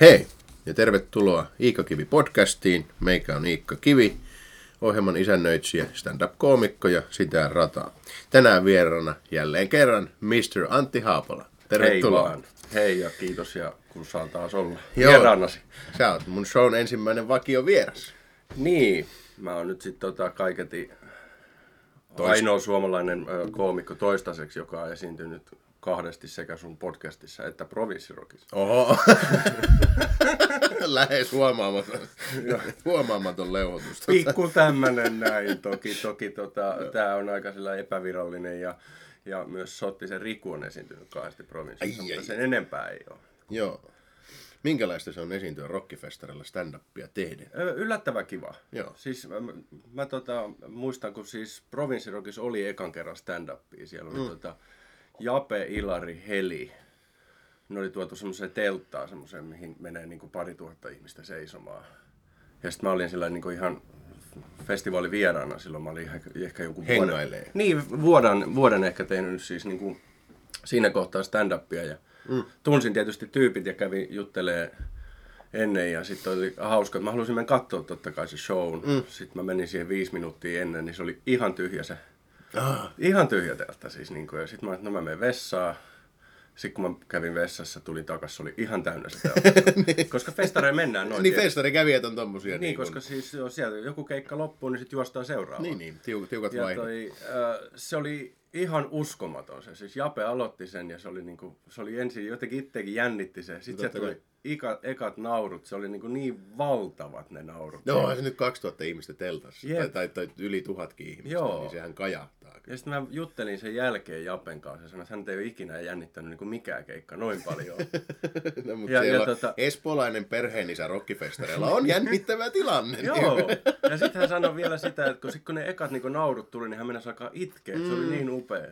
Hei ja tervetuloa Iikka Kivi podcastiin. Meikä on Iikka Kivi, ohjelman isännöitsijä, stand-up-koomikko ja sitä rataa. Tänään vieraana jälleen kerran Mr. Antti Haapola. Tervetuloa. Hei vaan. Hei ja kiitos ja kun saan taas olla Joo. vieraanasi. Sä oot mun shown ensimmäinen vakio vieras. Niin, mä oon nyt sitten tota kaiketi ainoa suomalainen ö, koomikko toistaiseksi, joka on esiintynyt kahdesti sekä sun podcastissa että Provinssirokissa. Oho. Lähes huomaamaton, huomaamaton leuhotus. Pikku tämmönen näin. Toki, toki tota, tää on aika sillä epävirallinen ja, ja myös Sottisen Riku on esiintynyt kahdesti Provinssissa, Ai, mutta ai, sen enempää ei ole. Joo. Minkälaista se on esiintyä rockifestarilla stand-upia tehden? Yllättävän kiva. Joo. Siis mä, mä tota, muistan, kun siis Provinssirokissa oli ekan kerran stand-upia. Siellä oli mm. tota, Jape, Ilari, Heli. Ne oli tuotu semmoiseen telttaan, semmoiseen, mihin menee niin kuin pari tuhatta ihmistä seisomaan. Ja sitten mä olin sillä niin kuin ihan festivaalivieraana silloin. Mä olin ihan, ehkä Hengailee. vuoden, niin, vuoden, vuoden ehkä tehnyt siis niin kuin siinä kohtaa stand-upia. Ja mm. tunsin tietysti tyypit ja kävin juttelee ennen ja sitten oli hauska, että mä halusin mennä katsoa totta kai se shown. Mm. Sitten mä menin siihen viisi minuuttia ennen, niin se oli ihan tyhjä se. Ah, Ihan tyhjä teltta siis. Niin kuin, ja sitten mä että no mä menen vessaan. Sitten kun mä kävin vessassa, tulin takas, se oli ihan täynnä se teltta. Koska festareja mennään noin. niin festarikävijät on tommosia. niin, kun- koska siis joo, sieltä joku keikka loppuu, niin sitten juostaan seuraavaan. Niin, niin, tiukat, tiukat Ja vaihdot. toi, äh, se oli ihan uskomaton se. Siis Jape aloitti sen ja se oli, niinku, se oli ensin jotenkin itsekin jännitti se. Sitten totta se tuli ika, ekat naurut, se oli niinku niin valtavat ne naurut. No onhan se nyt 2000 ihmistä teltassa, Jep. tai, tai, tai yli tuhatkin ihmistä, Joo. niin sehän kajahtaa. Ja sitten mä juttelin sen jälkeen Japen kanssa ja sanoin, että hän ei ole ikinä jännittänyt niinku mikään keikka noin paljon. No, mutta Ja- ja, tota- espoolainen perheenisä rockifestareilla on jännittävä tilanne. Joo. Ja sitten hän sanoi vielä sitä, että kun, sit kun ne ekat niinku naurut tuli, niin hän mennä alkaa itkeä. Mm. Se oli niin upea.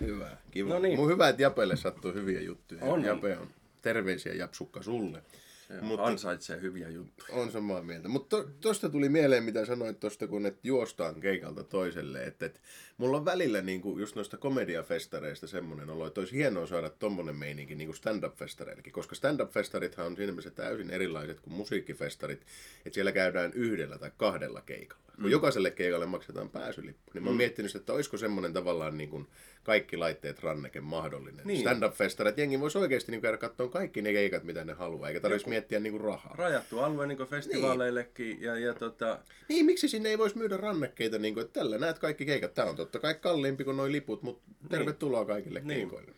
Hyvä, kiva. No niin. Mun hyvä, että Japelle sattuu hyviä juttuja. On. Jape on. Terveisiä Japsukka sulle. Se Mutta... ansaitsee hyviä juttuja. On samaa mieltä. Mutta to, tosta tuli mieleen, mitä sanoit tosta, kun et juostaan keikalta toiselle. Että et, mulla on välillä niinku, just noista komediafestareista semmoinen olo, että olisi hienoa saada tommonen meininki niinku stand-up-festareillekin. Koska stand-up-festarithan on siinä mielessä täysin erilaiset kuin musiikkifestarit. Että siellä käydään yhdellä tai kahdella keikalla. Kun jokaiselle keikalle maksetaan pääsylippu, niin mä oon miettinyt, että olisiko semmoinen tavallaan niin kuin kaikki laitteet ranneke mahdollinen. Niin. Stand-up-festarit, jengi voisi oikeasti niin käydä katsoa kaikki ne keikat, mitä ne haluaa, eikä tarvitsisi miettiä niin kuin rahaa. Rajattu alue niin festivaaleillekin ja, ja tota, Niin, miksi sinne ei voisi myydä rannekkeita, niin kuin, että tällä näet kaikki keikat. Tämä on totta kai kalliimpi kuin noin liput, mutta tervetuloa kaikille Niin. keikoille.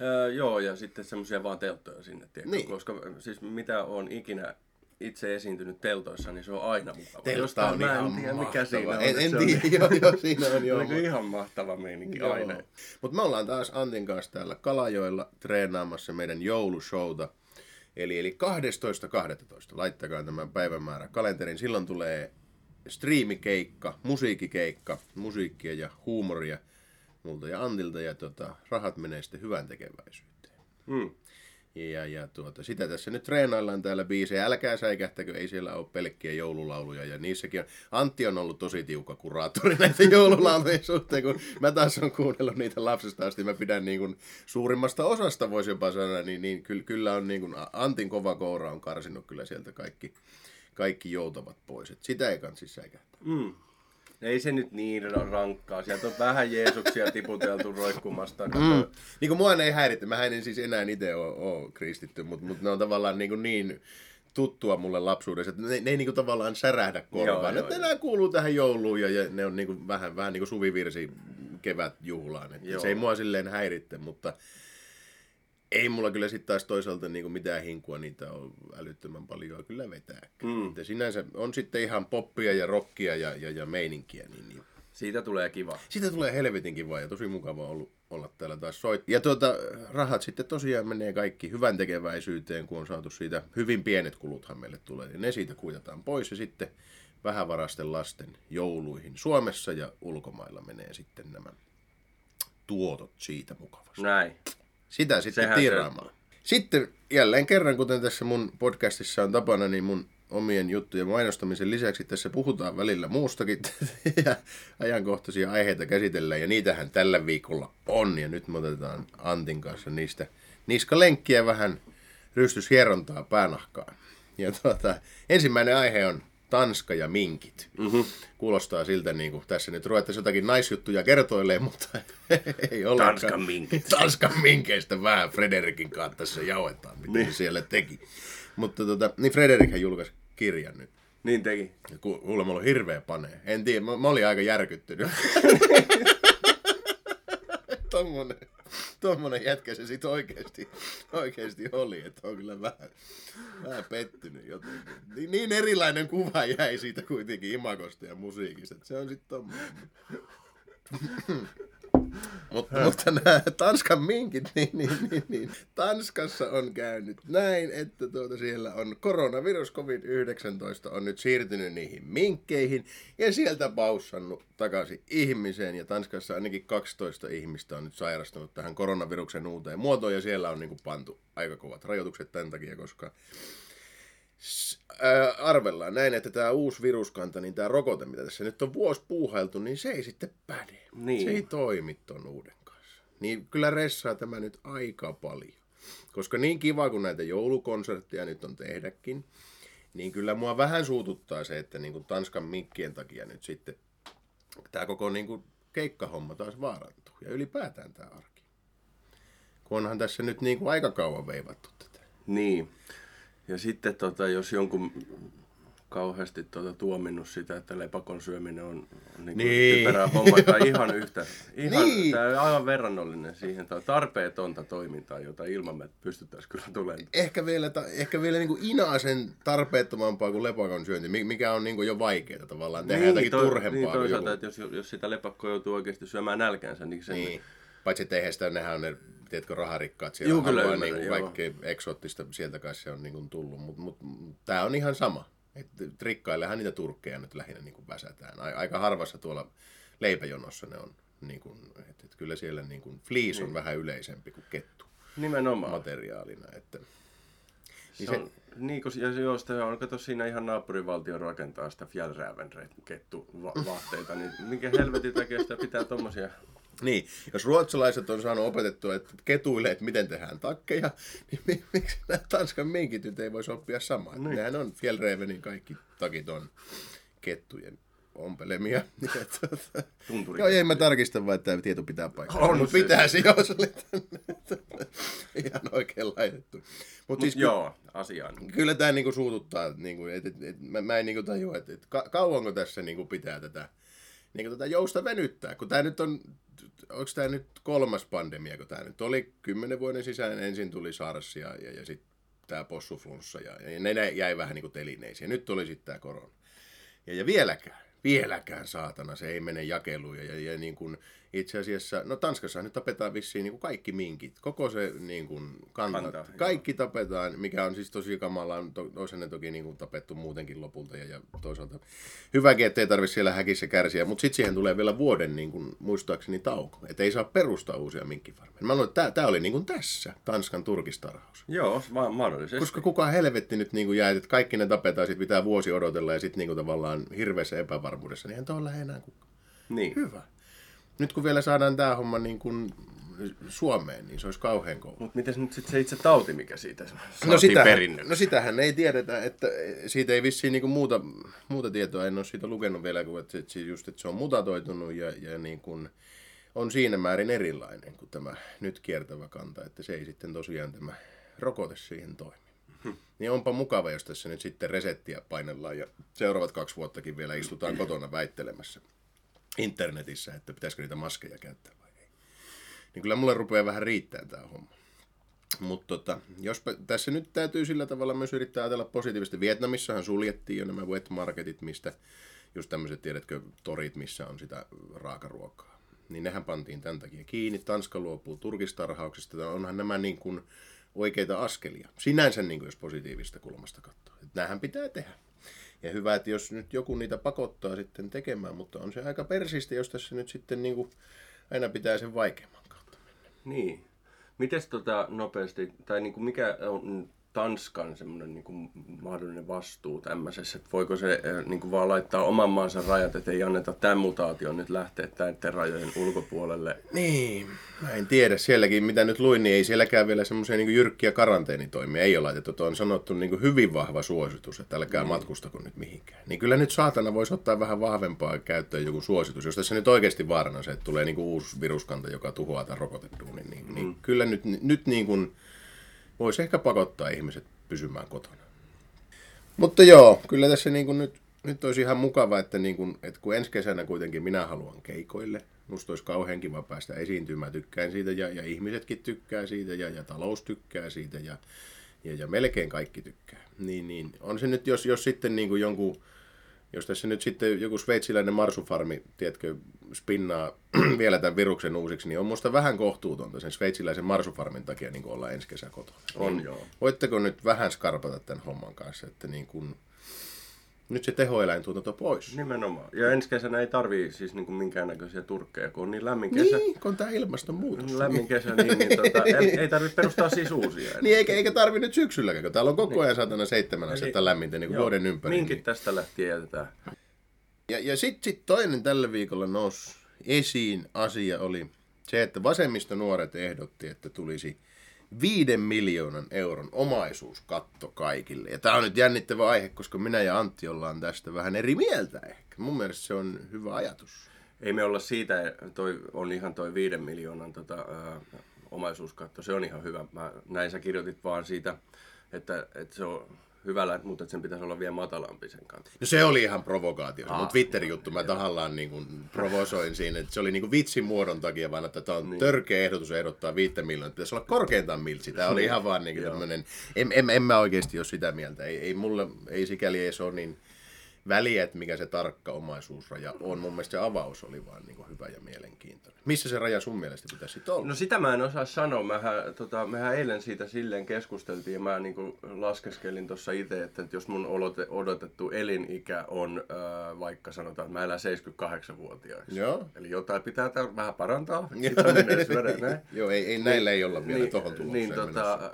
Öö, joo, ja sitten semmoisia vaan telttoja sinne, tiedätkö? Niin. koska siis mitä on ikinä itse esiintynyt teltoissa, niin se on aina mukava. Teltta Jostain on mä ihan en tiedä, mikä mahtava. siinä on. En, en tiedä, joo, joo, siinä on joo. niin ihan mahtava meininki aina. Mutta me ollaan taas Antin kanssa täällä Kalajoilla treenaamassa meidän joulushowta. Eli, eli 12.12. Laittakaa tämä päivämäärä kalenterin. Silloin tulee striimikeikka, musiikkikeikka, musiikkia ja huumoria multa ja Antilta. Ja tota, rahat menee sitten hyvän tekeväisyyteen. Mm. Ja, ja tuota, sitä tässä nyt treenaillaan täällä biisejä. Älkää säikähtäkö, ei siellä ole pelkkiä joululauluja. Ja niissäkin on, Antti on ollut tosi tiukka kuraattori näiden joululaulujen suhteen, kun mä taas on kuunnellut niitä lapsesta asti. Mä pidän niin kuin, suurimmasta osasta, voisi jopa sanoa, niin, niin kyllä, kyllä on niin kuin, Antin kova koura on karsinut kyllä sieltä kaikki, kaikki joutavat pois. Et sitä ei kansi säikähtää. Mm. Ei se nyt niin ra- rankkaa. Sieltä on vähän Jeesuksia tiputeltu roikkumasta. Mm. Niin kuin mua ei häiritse. Mä en siis enää itse ole, ole kristitty, mutta, mutta ne on tavallaan niin, kuin niin tuttua mulle lapsuudessa, että ne, ne ei niin kuin tavallaan särähdä korvaan. Joo, joo, nämä kuuluu tähän jouluun ja, ja ne on niin kuin vähän, vähän niin kuin suvivirsi kevätjuhlaan. Että se ei mua silleen häiritte, mutta ei mulla kyllä sitten taas toisaalta niin kuin mitään hinkua niitä on älyttömän paljon kyllä vetää. Mm. Että sinänsä on sitten ihan poppia ja rockia ja, ja, ja meininkiä, niin, niin Siitä tulee kiva. siitä tulee helvetin kiva ja tosi mukava ollut olla täällä taas soit. Ja tuota, rahat sitten tosiaan menee kaikki hyvän tekeväisyyteen, kun on saatu siitä, hyvin pienet kuluthan meille tulee, niin ne siitä kuitataan pois ja sitten vähävarasten lasten jouluihin Suomessa ja ulkomailla menee sitten nämä tuotot siitä mukavasti. Näin. Sitä sitten Sehän se- tiraamaan. Sitten jälleen kerran, kuten tässä mun podcastissa on tapana, niin mun omien juttujen mainostamisen lisäksi tässä puhutaan välillä muustakin ja ajankohtaisia aiheita käsitellään ja niitähän tällä viikolla on ja nyt me otetaan Antin kanssa niistä niskalenkkiä vähän rystyshierontaa päänahkaan. Ja tuota, ensimmäinen aihe on Tanska ja minkit. Mm-hmm. Kuulostaa siltä, niin kuin tässä nyt ruvettaisiin jotakin naisjuttuja kertoilee, mutta ei ollenkaan. Tanskan minkit. Tanskan minkeistä vähän Frederikin kanssa tässä jauetaan, mitä niin. se siellä teki. Mutta tota, niin Frederikhän julkaisi kirjan nyt. Niin teki. Kuulemma on hirveä panee. En tiedä, mä, mä olin aika järkyttynyt. tommonen, tommonen jätkä se sit oikeesti, oikeesti oli, että on kyllä vähän, vähän pettynyt jotenkin. Niin, niin erilainen kuva jäi siitä kuitenkin imakosta ja musiikista, että se on sit tommonen. Mutta, mutta nämä Tanskan minkit, niin, niin, niin, niin, Tanskassa on käynyt näin, että tuota siellä on koronavirus COVID-19 on nyt siirtynyt niihin minkkeihin ja sieltä paussannut takaisin ihmiseen. Ja Tanskassa ainakin 12 ihmistä on nyt sairastunut tähän koronaviruksen uuteen muotoon ja siellä on niin kuin pantu aika kovat rajoitukset tämän takia, koska ää, arvellaan näin, että tämä uusi viruskanta, niin tämä rokote, mitä tässä nyt on vuosi puuhailtu, niin se ei sitten päde. Niin. Se ei toimi ton uuden kanssa. Niin kyllä ressaa tämä nyt aika paljon. Koska niin kiva kuin näitä joulukonsertteja nyt on tehdäkin, niin kyllä mua vähän suututtaa se, että niin kuin Tanskan mikkien takia nyt sitten tämä koko niin kuin keikkahomma taas vaarantuu. Ja ylipäätään tämä arki. Kun onhan tässä nyt niin kuin aika kauan veivattu tätä. Niin. Ja sitten tota, jos jonkun kauheasti tota, tuominnut sitä, että lepakon syöminen on niin Niin. typerää homma, tai ihan yhtä, ihan, Niin. tämä on aivan verrannollinen siihen, tai tarpeetonta toimintaa, jota ilman me pystyttäisiin kyllä tulemaan. ehkä vielä, ta, ehkä vielä niin kuin Inaasen tarpeettomampaa kuin lepakon syönti, mi- mikä on niin kuin jo vaikeaa tavallaan tehdä niin, jotakin toi- turhempaa. niin toisaalta, joku- että jos, jos sitä lepakkoa joutuu oikeasti syömään nälkäänsä, niin se Niin. Paitsi että eihän sitä, nehän on ne, tiedätkö, raharikkaat siellä. Juu, kyllä haluaa niin kaikkea eksoottista sieltä kanssa on niin kuin tullut. Mutta mut, tämä on ihan sama. Että rikkaillehan niitä turkkeja nyt lähinnä niin kuin väsätään. Aika harvassa tuolla leipäjonossa ne on. Niin kuin, että, että kyllä siellä niin kuin fleece on vähän yleisempi kuin kettu nimenomaan. materiaalina. Että, Se se- on, niin, kun, ja joo, sitä on, kato siinä ihan naapurivaltio rakentaa sitä Fjällräven kettu va- vaatteita, niin minkä helvetin takia sitä pitää tommosia... Niin, jos ruotsalaiset on saanut opetettua että ketuille, että miten tehdään takkeja, niin mi- miksi nämä Tanskan minkit nyt ei voisi oppia samaa? Niin. Nehän on Fjällrävenin kaikki takit on kettujen ompelemia. Tuota- Tunturi. Joo, ei mä tarkista vaan, että tämä tieto pitää paikkaa. On Mutta se, jos oli tänne. Ihan oikein laitettu. Mutta Mut siis joo, asiaan. kyllä tämä niinku suututtaa, niinku, et, et, et, mä, mä en niinku tajua, että et, ka, kauanko tässä niinku pitää tätä, niinku tätä jousta venyttää, kun tämä nyt on, onko tämä nyt kolmas pandemia, kun tämä nyt oli kymmenen vuoden sisään, ensin tuli SARS ja, ja, ja sitten tämä possuflunssa ja, ja ne, jäi vähän niinku telineisiin ja nyt tuli sitten tämä korona. Ja, ja vieläkään, vieläkään saatana, se ei mene jakeluun. Ja, ja, ja niin kuin itse asiassa, no Tanskassa nyt tapetaan vissiin niin kuin kaikki minkit, koko se niin kuin kanta, Kanta, joo. kaikki tapetaan, mikä on siis tosi kamalaa, on to, ne toki niin kuin tapettu muutenkin lopulta ja, ja toisaalta hyväkin, ettei tarvitse siellä häkissä kärsiä, mutta sitten siihen tulee vielä vuoden niin kuin, muistaakseni tauko, että ei saa perustaa uusia minkkifarmeja. Mä luulen, että tämä oli niin kuin tässä, Tanskan turkistarhaus. Joo, ma- mahdollisesti. Koska kuka helvetti nyt niin jää, että kaikki ne tapetaan, sit pitää vuosi odotella ja sitten niin tavallaan hirveässä epävarmuudessa, niin eihän tuolla lähde enää kukaan. Niin. Hyvä. Nyt kun vielä saadaan tämä homma niin kuin Suomeen, niin se olisi kauhean kova. Mutta miten nyt sit se itse tauti, mikä siitä No, sitä, perinnöksi? no sitähän ei tiedetä, että siitä ei vissiin niin muuta, muuta tietoa, en ole siitä lukenut vielä, kuin että, että, just, että se on mutatoitunut ja, ja niin kuin on siinä määrin erilainen kuin tämä nyt kiertävä kanta, että se ei sitten tosiaan tämä rokote siihen toimi. Niin onpa mukava, jos tässä nyt sitten resettiä painellaan ja seuraavat kaksi vuottakin vielä istutaan kotona väittelemässä internetissä, että pitäisikö niitä maskeja käyttää vai ei. Niin kyllä mulle rupeaa vähän riittää tämä homma. Mutta tota, jos tässä nyt täytyy sillä tavalla myös yrittää ajatella positiivisesti. Vietnamissahan suljettiin jo nämä wet marketit, mistä just tämmöiset, tiedätkö, torit, missä on sitä raakaruokaa. Niin nehän pantiin tämän takia kiinni. Tanska luopuu turkistarhauksesta. Onhan nämä niin kuin oikeita askelia. Sinänsä niin kuin jos positiivista kulmasta katsoo. Että näähän pitää tehdä. Ja hyvä, että jos nyt joku niitä pakottaa sitten tekemään, mutta on se aika persistä, jos tässä nyt sitten niin kuin aina pitää sen vaikeamman kautta mennä. Niin. Mites tota nopeasti, tai niinku mikä on Tanskan semmoinen niin kuin mahdollinen vastuu tämmöisessä, että voiko se eh, niin kuin vaan laittaa oman maansa rajat, että ei anneta tämän mutaation nyt lähteä näiden rajojen ulkopuolelle. Niin, mä en tiedä. Sielläkin, mitä nyt luin, niin ei sielläkään vielä semmoisia niin jyrkkiä karanteenitoimia ei ole laitettu. Tuo on sanottu niin kuin hyvin vahva suositus, että älkää mm. matkustako nyt mihinkään. Niin kyllä nyt saatana voisi ottaa vähän vahvempaa käyttöön joku suositus. Jos tässä nyt oikeasti vaarana se, että tulee niin kuin uusi viruskanta, joka tuhoaa tämän rokoteduunin, niin, niin, mm. niin kyllä nyt, nyt niin kuin voisi ehkä pakottaa ihmiset pysymään kotona. Mutta joo, kyllä tässä niin kuin nyt, nyt olisi ihan mukava, että, niin kuin, että kun ensi kesänä kuitenkin minä haluan keikoille, musta olisi kauhean kiva päästä esiintymään, tykkään siitä ja, ja ihmisetkin tykkää siitä ja, ja talous tykkää siitä ja, ja, ja melkein kaikki tykkää. Niin, niin on se nyt, jos, jos sitten niin kuin jonkun jos tässä nyt sitten joku sveitsiläinen marsufarmi, tiedätkö, spinnaa vielä tämän viruksen uusiksi, niin on musta vähän kohtuutonta sen sveitsiläisen marsufarmin takia niin olla ensi kesä kotona. On niin, joo. Voitteko nyt vähän skarpata tämän homman kanssa, että niin kun, nyt se tehoeläintuotanto pois. Nimenomaan. Ja ensi kesänä ei tarvii siis niin minkäännäköisiä turkkeja, kun on niin lämmin kesä. Niin, kun on tämä ilmastonmuutos. Lämmin kesä, niin, niin tota, ei, ei tarvitse perustaa siis uusia. niin, eikä, eikä tarvi nyt syksylläkään, kun täällä on koko ajan satana seitsemän astetta lämmintä niin kuin vuoden ympäri. Minkit niin. tästä lähtien jätetään. Ja, ja sitten sit toinen tällä viikolla nousi esiin asia oli se, että vasemmista nuoret ehdotti, että tulisi viiden miljoonan euron omaisuuskatto kaikille. Ja tämä on nyt jännittävä aihe, koska minä ja Antti ollaan tästä vähän eri mieltä ehkä. Mun mielestä se on hyvä ajatus. Ei me olla siitä, toi on ihan toi viiden miljoonan tota, ää, omaisuuskatto, se on ihan hyvä. Mä, näin sä kirjoitit vaan siitä, että, että se on hyvällä, mutta sen pitäisi olla vielä matalampi sen kanssa. No se oli ihan provokaatio. Ah, Mun Twitterin juttu, mä tahallaan niin kuin provosoin siinä, että se oli niin kuin vitsin muodon takia, vaan että tämä on niin. törkeä ehdotus ehdottaa viittä miljoonaa. Pitäisi olla korkeintaan miltsi. Tämä oli ihan vaan niin kuin tämmöinen, en, en, en, mä oikeasti ole sitä mieltä. Ei, ei mulle, ei sikäli ei se ole niin väliä, että mikä se tarkka omaisuusraja on. Mun mielestä se avaus oli vaan niin hyvä ja mielenkiintoinen. Missä se raja sun mielestä pitäisi sitten olla? No sitä mä en osaa sanoa. Mähän, tota, mehän eilen siitä silleen keskusteltiin ja mä niin laskeskelin tuossa itse, että jos mun odotettu elinikä on äh, vaikka sanotaan, että mä elän 78-vuotiaaksi. Joo. Eli jotain pitää täällä vähän parantaa. Joo, ei, ei, näillä ei olla vielä niin, tohon tulokseen niin, tota,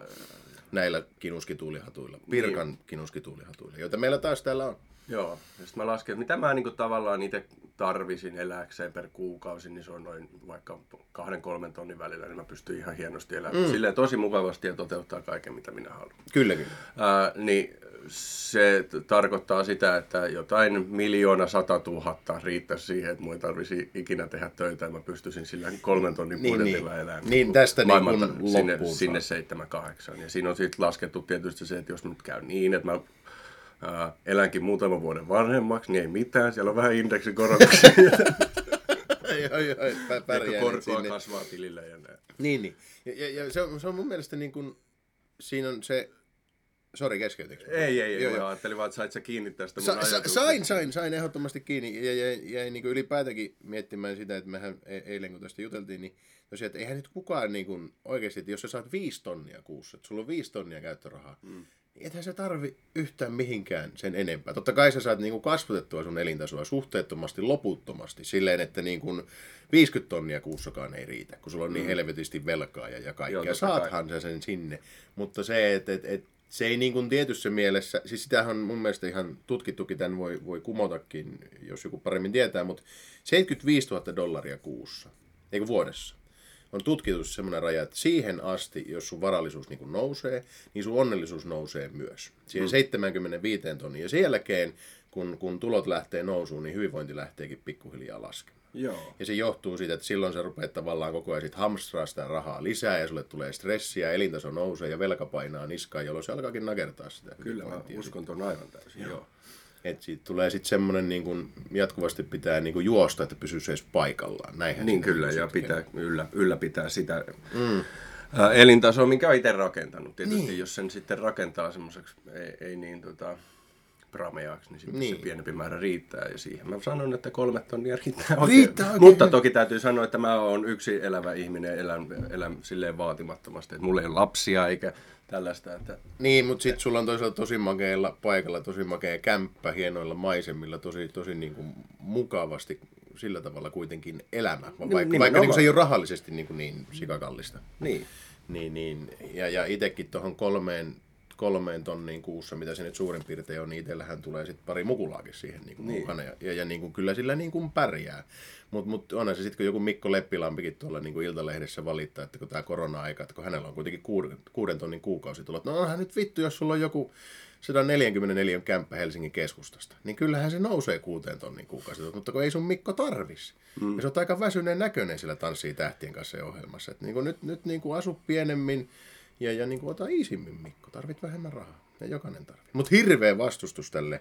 näillä kinuskituulihatuilla, Pirkan niin. kinuskituulihatuilla, joita meillä taas täällä on. Joo, ja sitten mä lasken, että mitä mä niinku tavallaan itse tarvisin eläkseen per kuukausi, niin se on noin vaikka kahden kolmen tonnin välillä, niin mä pystyn ihan hienosti elämään. Mm. Silleen tosi mukavasti ja toteuttaa kaiken, mitä minä haluan. Kyllä, kyllä. Ää, niin se tarkoittaa sitä, että jotain miljoona sata tuhatta riittäisi siihen, että mun ei tarvisi ikinä tehdä töitä ja mä pystyisin sillä kolmen tonnin niin, budjetilla niin. elämään. Niin, tästä niin sinne, sinne seitsemän, kahdeksan. Ja siinä on sitten laskettu tietysti se, että jos nyt käy niin, että mä ää, elänkin muutaman vuoden vanhemmaksi, niin ei mitään. Siellä on vähän indeksikorotuksia. joo, joo, pärjää korkoa sinne. kasvaa tilille ja näin. Niin, niin. Ja, ja, ja se, on, se on mun mielestä niin kuin, siinä on se Sori, keskeytinkö? Ei, ei, ei. Joo, joo. ajattelin vaan, että sait sä kiinni tästä mun sa, Sain, sain, sain ehdottomasti kiinni. Ja jäin, jäin niin ylipäätäänkin miettimään sitä, että mehän e- eilen kun tästä juteltiin, niin tosiaan, että eihän nyt kukaan niin kuin, oikeasti, että jos sä saat viisi tonnia kuussa, että sulla on viisi tonnia käyttörahaa, mm ethän se tarvi yhtään mihinkään sen enempää. Totta kai sä saat niinku kasvatettua sun elintasoa suhteettomasti, loputtomasti, silleen, että niinku 50 tonnia kuussakaan ei riitä, kun sulla on niin mm. helvetisti velkaa ja, ja kaikkea. Joo, Saathan sä sen sinne, mutta se, että et, et, se ei niin kuin tietyssä mielessä, siis sitähän on mun mielestä ihan tutkittukin, tämän voi, voi kumotakin, jos joku paremmin tietää, mutta 75 000 dollaria kuussa, eikö vuodessa, on tutkittu semmoinen raja, että siihen asti, jos sun varallisuus niin nousee, niin sun onnellisuus nousee myös. Siihen mm. 75 tonniin. Ja sen jälkeen, kun, kun tulot lähtee nousuun, niin hyvinvointi lähteekin pikkuhiljaa laskemaan. Joo. Ja se johtuu siitä, että silloin sä rupeat tavallaan koko ajan sit hamstraa sitä rahaa lisää ja sulle tulee stressiä, elintaso nousee ja velka painaa niskaan, jolloin se alkaakin nakertaa sitä. Kyllä, mä uskon tuon aivan täysin. Joo. Joo. Että siitä tulee sitten semmoinen, niin kun jatkuvasti pitää niin kun juosta, että pysyy edes paikallaan. Näinhän niin kyllä, ja pitää, yllä, ylläpitää sitä mm. elintasoa, minkä on itse rakentanut. Tietysti niin. jos sen sitten rakentaa semmoiseksi, ei, ei niin tota, prameaksi, niin sitten niin. se pienempi määrä riittää. Ja siihen mä sanon, että kolme tonnia riittää oikein. riittää oikein. Mutta toki täytyy sanoa, että mä oon yksi elävä ihminen, elän, elän silleen vaatimattomasti. Että mulla ei ole lapsia eikä tällaista. Että... Niin, mutta sitten sulla on toisaalta tosi makeilla paikalla, tosi makea kämppä, hienoilla maisemilla, tosi, tosi niin kuin mukavasti sillä tavalla kuitenkin elämä, vaikka, niin, vaikka niin se ei ole rahallisesti niin, kuin niin sikakallista. Niin. Niin, niin. Ja, ja itsekin tuohon kolmeen kolmeen tonniin kuussa, mitä se nyt suurin piirtein on, niin itsellähän tulee sitten pari mukulaakin siihen niin kuin niin. mukana. Ja, ja, ja niin kuin, kyllä sillä niin kuin pärjää. Mutta mut onhan se sitten, kun joku Mikko Leppilampikin tuolla niin kuin Iltalehdessä valittaa, että kun tämä korona-aika, että kun hänellä on kuitenkin kuuden, kuuden tonnin kuukausitulot, no onhan nyt vittu, jos sulla on joku 144 kämppä Helsingin keskustasta, niin kyllähän se nousee kuuteen tonnin kuukausi, mutta kun ei sun Mikko tarvis. Mm. Ja se on aika väsyneen näköinen sillä Tanssii tähtien kanssa ohjelmassa. Et niin kuin nyt nyt niin kuin asu pienemmin ja, ja niin kuin ota iisimmin Mikko, tarvit vähemmän rahaa. Ja jokainen tarvitsee. Mutta hirveä vastustus tälle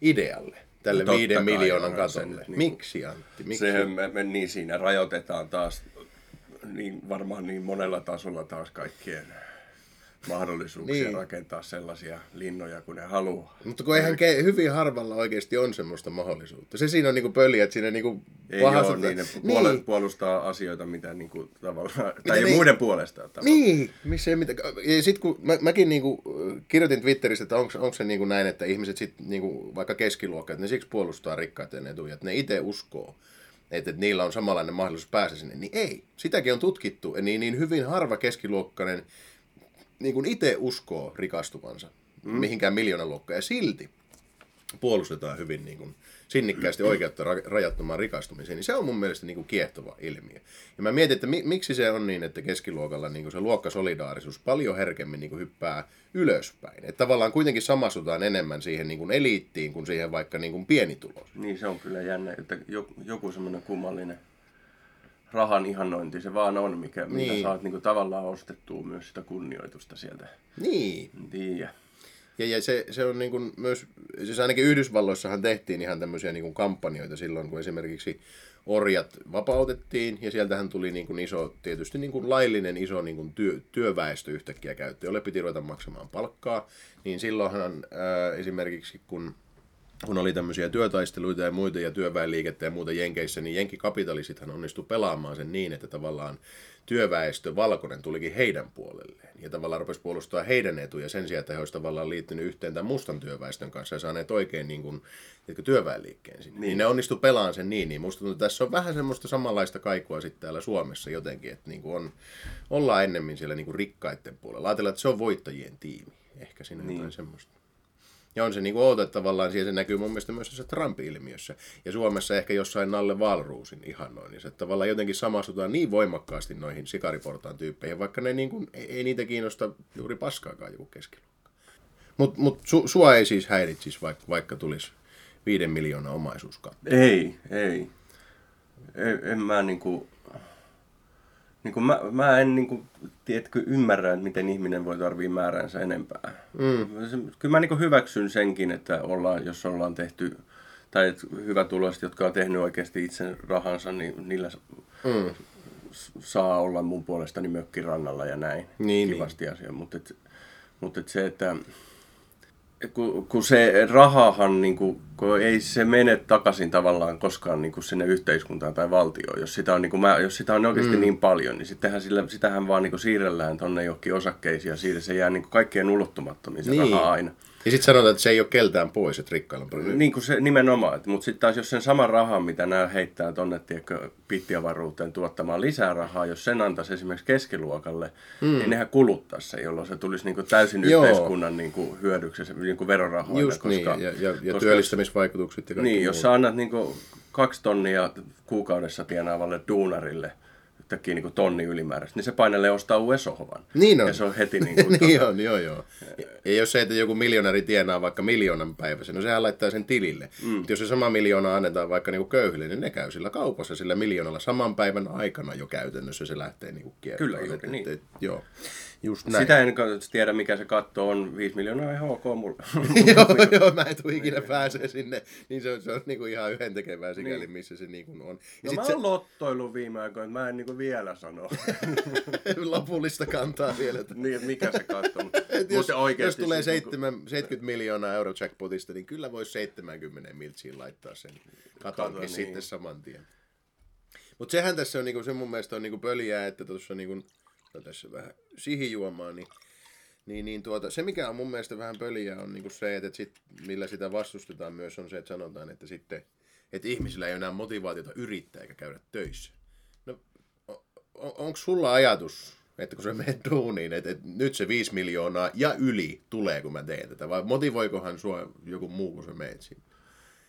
idealle, tälle no, viiden miljoonan katolle. Niin Miksi Antti? Miksi? Sehän me, me, niin siinä rajoitetaan taas niin varmaan niin monella tasolla taas kaikkien mahdollisuuksia niin. rakentaa sellaisia linnoja kuin ne haluaa. Mutta kun eihän ke- hyvin harvalla oikeasti on semmoista mahdollisuutta. Se siinä on niinku pöliä, että siinä niinku ei pahasta... niin, ne puole- niin. puolustaa asioita, mitä niinku tavallaan, mitä tai niin, muiden puolesta. Tavallaan. Niin, missä ei mitään. Ja sit kun mä, mäkin niinku kirjoitin Twitterissä, että onko se niinku näin, että ihmiset sit niinku, vaikka keskiluokka, että ne siksi puolustaa rikkaiden etuja, että ne itse uskoo, että, että niillä on samanlainen mahdollisuus päästä sinne, niin ei. Sitäkin on tutkittu, niin, niin hyvin harva keskiluokkainen niin kuin itse uskoo rikastuvansa mm. mihinkään miljoonaluokkaan ja silti puolustetaan hyvin niin kuin sinnikkäästi oikeutta rajattomaan rikastumiseen, niin se on mun mielestä niin kuin kiehtova ilmiö. Ja mä mietin, että mi- miksi se on niin, että keskiluokalla niin kuin se luokkasolidaarisuus paljon herkemmin niin kuin hyppää ylöspäin. Että tavallaan kuitenkin samasutaan enemmän siihen niin kuin eliittiin kuin siihen vaikka niin kuin pienituloisiin. Niin se on kyllä jännä, että joku semmoinen kummallinen rahan ihannointi se vaan on, mikä, niin. mitä saat niin kuin, tavallaan ostettua myös sitä kunnioitusta sieltä. Niin. Tiiä. Ja, ja se, se on niin kuin myös, siis ainakin Yhdysvalloissahan tehtiin ihan tämmöisiä niin kuin kampanjoita silloin, kun esimerkiksi orjat vapautettiin, ja sieltähän tuli niin kuin iso, tietysti niin kuin laillinen iso niin kuin työ, työväestö yhtäkkiä käyttöön, jolle piti ruveta maksamaan palkkaa, niin silloinhan ää, esimerkiksi kun kun oli tämmöisiä työtaisteluita ja muita ja työväenliikettä ja muuta Jenkeissä, niin jenkikapitalisithan onnistui pelaamaan sen niin, että tavallaan työväestö valkoinen tulikin heidän puolelleen. Ja tavallaan rupesi puolustaa heidän etuja sen sijaan, että he olisivat tavallaan liittynyt yhteen tämän mustan työväestön kanssa ja saaneet oikein niin kuin, työväenliikkeen sinne. Niin. niin ne onnistu pelaamaan sen niin. niin musta tuntuu, että tässä on vähän semmoista samanlaista kaikua sitten täällä Suomessa jotenkin, että niin kuin on, ollaan ennemmin siellä niin kuin rikkaiden puolella. Ajatellaan, että se on voittajien tiimi. Ehkä siinä niin. jotain semmoista. Ja on se niin outo, että tavallaan siihen se näkyy mun mielestä myös tässä Trump-ilmiössä. Ja Suomessa ehkä jossain Nalle Valruusin ihannoin. Niin se tavallaan jotenkin samastutaan niin voimakkaasti noihin sikariportaan tyyppeihin, vaikka ne niin kuin, ei, ei niitä kiinnosta juuri paskaakaan joku keskiluokka. Mutta mut su, sua ei siis häiritsisi, vaikka, vaikka tulisi viiden miljoonaa omaisuuskatto. Ei, ei. En, en mä niinku niin kuin mä, mä en niin kuin, tiedätkö, ymmärrä, että miten ihminen voi tarvii määränsä enempää. Mm. Kyllä mä niin kuin hyväksyn senkin, että ollaan, jos ollaan tehty, tai että tulosti, jotka on tehnyt oikeasti itse rahansa, niin niillä mm. saa olla mun puolestani mökkirannalla ja näin. Niin, Kivasti niin. asia. Mutta et, mut et se, että kun, kun se rahahan, niin kuin, kun ei se mene takaisin tavallaan koskaan niin kuin sinne yhteiskuntaan tai valtioon. Jos sitä on, niin kuin, jos sitä on oikeasti mm. niin paljon, niin sittenhän sillä, sitähän vaan niin kuin siirrellään tuonne johonkin osakkeisiin ja siitä se jää niin kuin kaikkien ulottumattomiin se niin. raha aina. Ja sitten sanotaan, että se ei ole keltään pois, että rikkailla on paljon. Niin kuin se nimenomaan. Mutta sitten taas jos sen saman rahan, mitä nämä heittää tuonne pittiavaruuteen tuottamaan lisää rahaa, jos sen antaisi esimerkiksi keskiluokalle, mm. niin nehän kuluttaisi se, jolloin se tulisi niin kuin täysin Joo. yhteiskunnan niin kuin hyödyksi niin kuin. Just koska, niin, ja, ja, ja koska työllistämisvaikutukset ja Niin, jos sä annat niin kuin kaksi tonnia kuukaudessa tienaavalle duunarille – yhtäkkiä niin kuin tonni ylimääräistä, niin se painelee ostaa uuden sohvan. Niin on. Ja se on heti niin kuin... niin tuota... on, joo joo. Ja jos se, että joku miljonäri tienaa vaikka miljoonan päivässä, no sehän laittaa sen tilille. Mm. Mutta jos se sama miljoona annetaan vaikka niin kuin köyhille, niin ne käy sillä kaupassa sillä miljoonalla saman päivän aikana jo käytännössä se lähtee niin kuin kiertoon. Kyllä, juuri niin. Et, et, joo. Just näin. Sitä en tiedä, mikä se katto on. 5 miljoonaa ihan ok mulla. joo, joo, mä en tule ikinä pääsee sinne. Niin se on, se on niin kuin ihan yhdentekevää sikäli, niin. missä se niin kuin on. Ja no mä oon se... lottoillut viime aikoina, mä en niin kuin vielä sano. Lopullista kantaa vielä. niin, mikä se katto. jos, jos tulee 7, niin kuin... 70 miljoonaa euro jackpotista, niin kyllä voisi 70 miltsiin laittaa sen katonkin Kato, niin. sitten saman tien. Mutta sehän tässä on, niinku, se mun mielestä on niinku pöliää, että tuossa niinku, tässä vähän sihijuomaan, niin, niin, niin tuota, se mikä on mun mielestä vähän pöliä on niin se, että, sit, millä sitä vastustetaan myös on se, että sanotaan, että sitten että ihmisillä ei enää motivaatiota yrittää eikä käydä töissä. No, on, onko sulla ajatus että kun se menee duuniin, että, että nyt se 5 miljoonaa ja yli tulee, kun mä teen tätä, vai motivoikohan sua joku muu, kun sä meet sinne?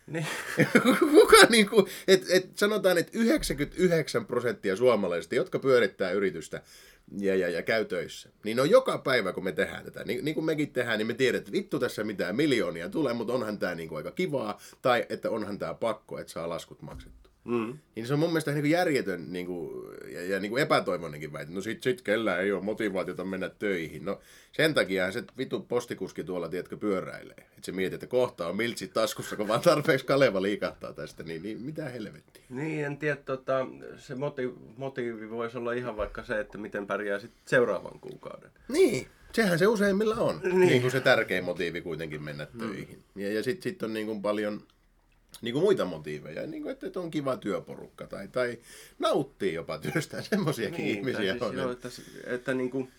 Niin. Kuka niin kuin, et, et sanotaan, että 99 prosenttia suomalaisista, jotka pyörittää yritystä ja, ja, ja käy töissä, niin on joka päivä, kun me tehdään tätä, niin, niin kuin mekin tehdään, niin me tiedetään, että vittu tässä mitään miljoonia tulee, mutta onhan tämä niin kuin aika kivaa, tai että onhan tämä pakko, että saa laskut maksettu. Mm. Niin se on mun mielestä niin kuin järjetön niin kuin, ja, ja niin kuin epätoivoinenkin väite. No sit, sit kellä ei ole motivaatiota mennä töihin. No sen takia se vitu postikuski tuolla, tiedätkö, pyöräilee. Että se mietit, että kohta on miltsi taskussa, kun vaan tarpeeksi Kaleva liikahtaa tästä, niin, niin mitä helvettiä. Niin, en tiedä, tota, se motiivi, motiivi voisi olla ihan vaikka se, että miten pärjää sitten seuraavan kuukauden. Niin, sehän se useimmilla on. Niin. niin kuin se tärkein motiivi kuitenkin mennä töihin. Mm. Ja, ja sitten sit on niin kuin paljon niin kuin muita motiiveja, niin kuin, että on kiva työporukka tai, tai nauttii jopa työstään, semmoisiakin niin, ihmisiä siis on. Joo, että, että niin kuin,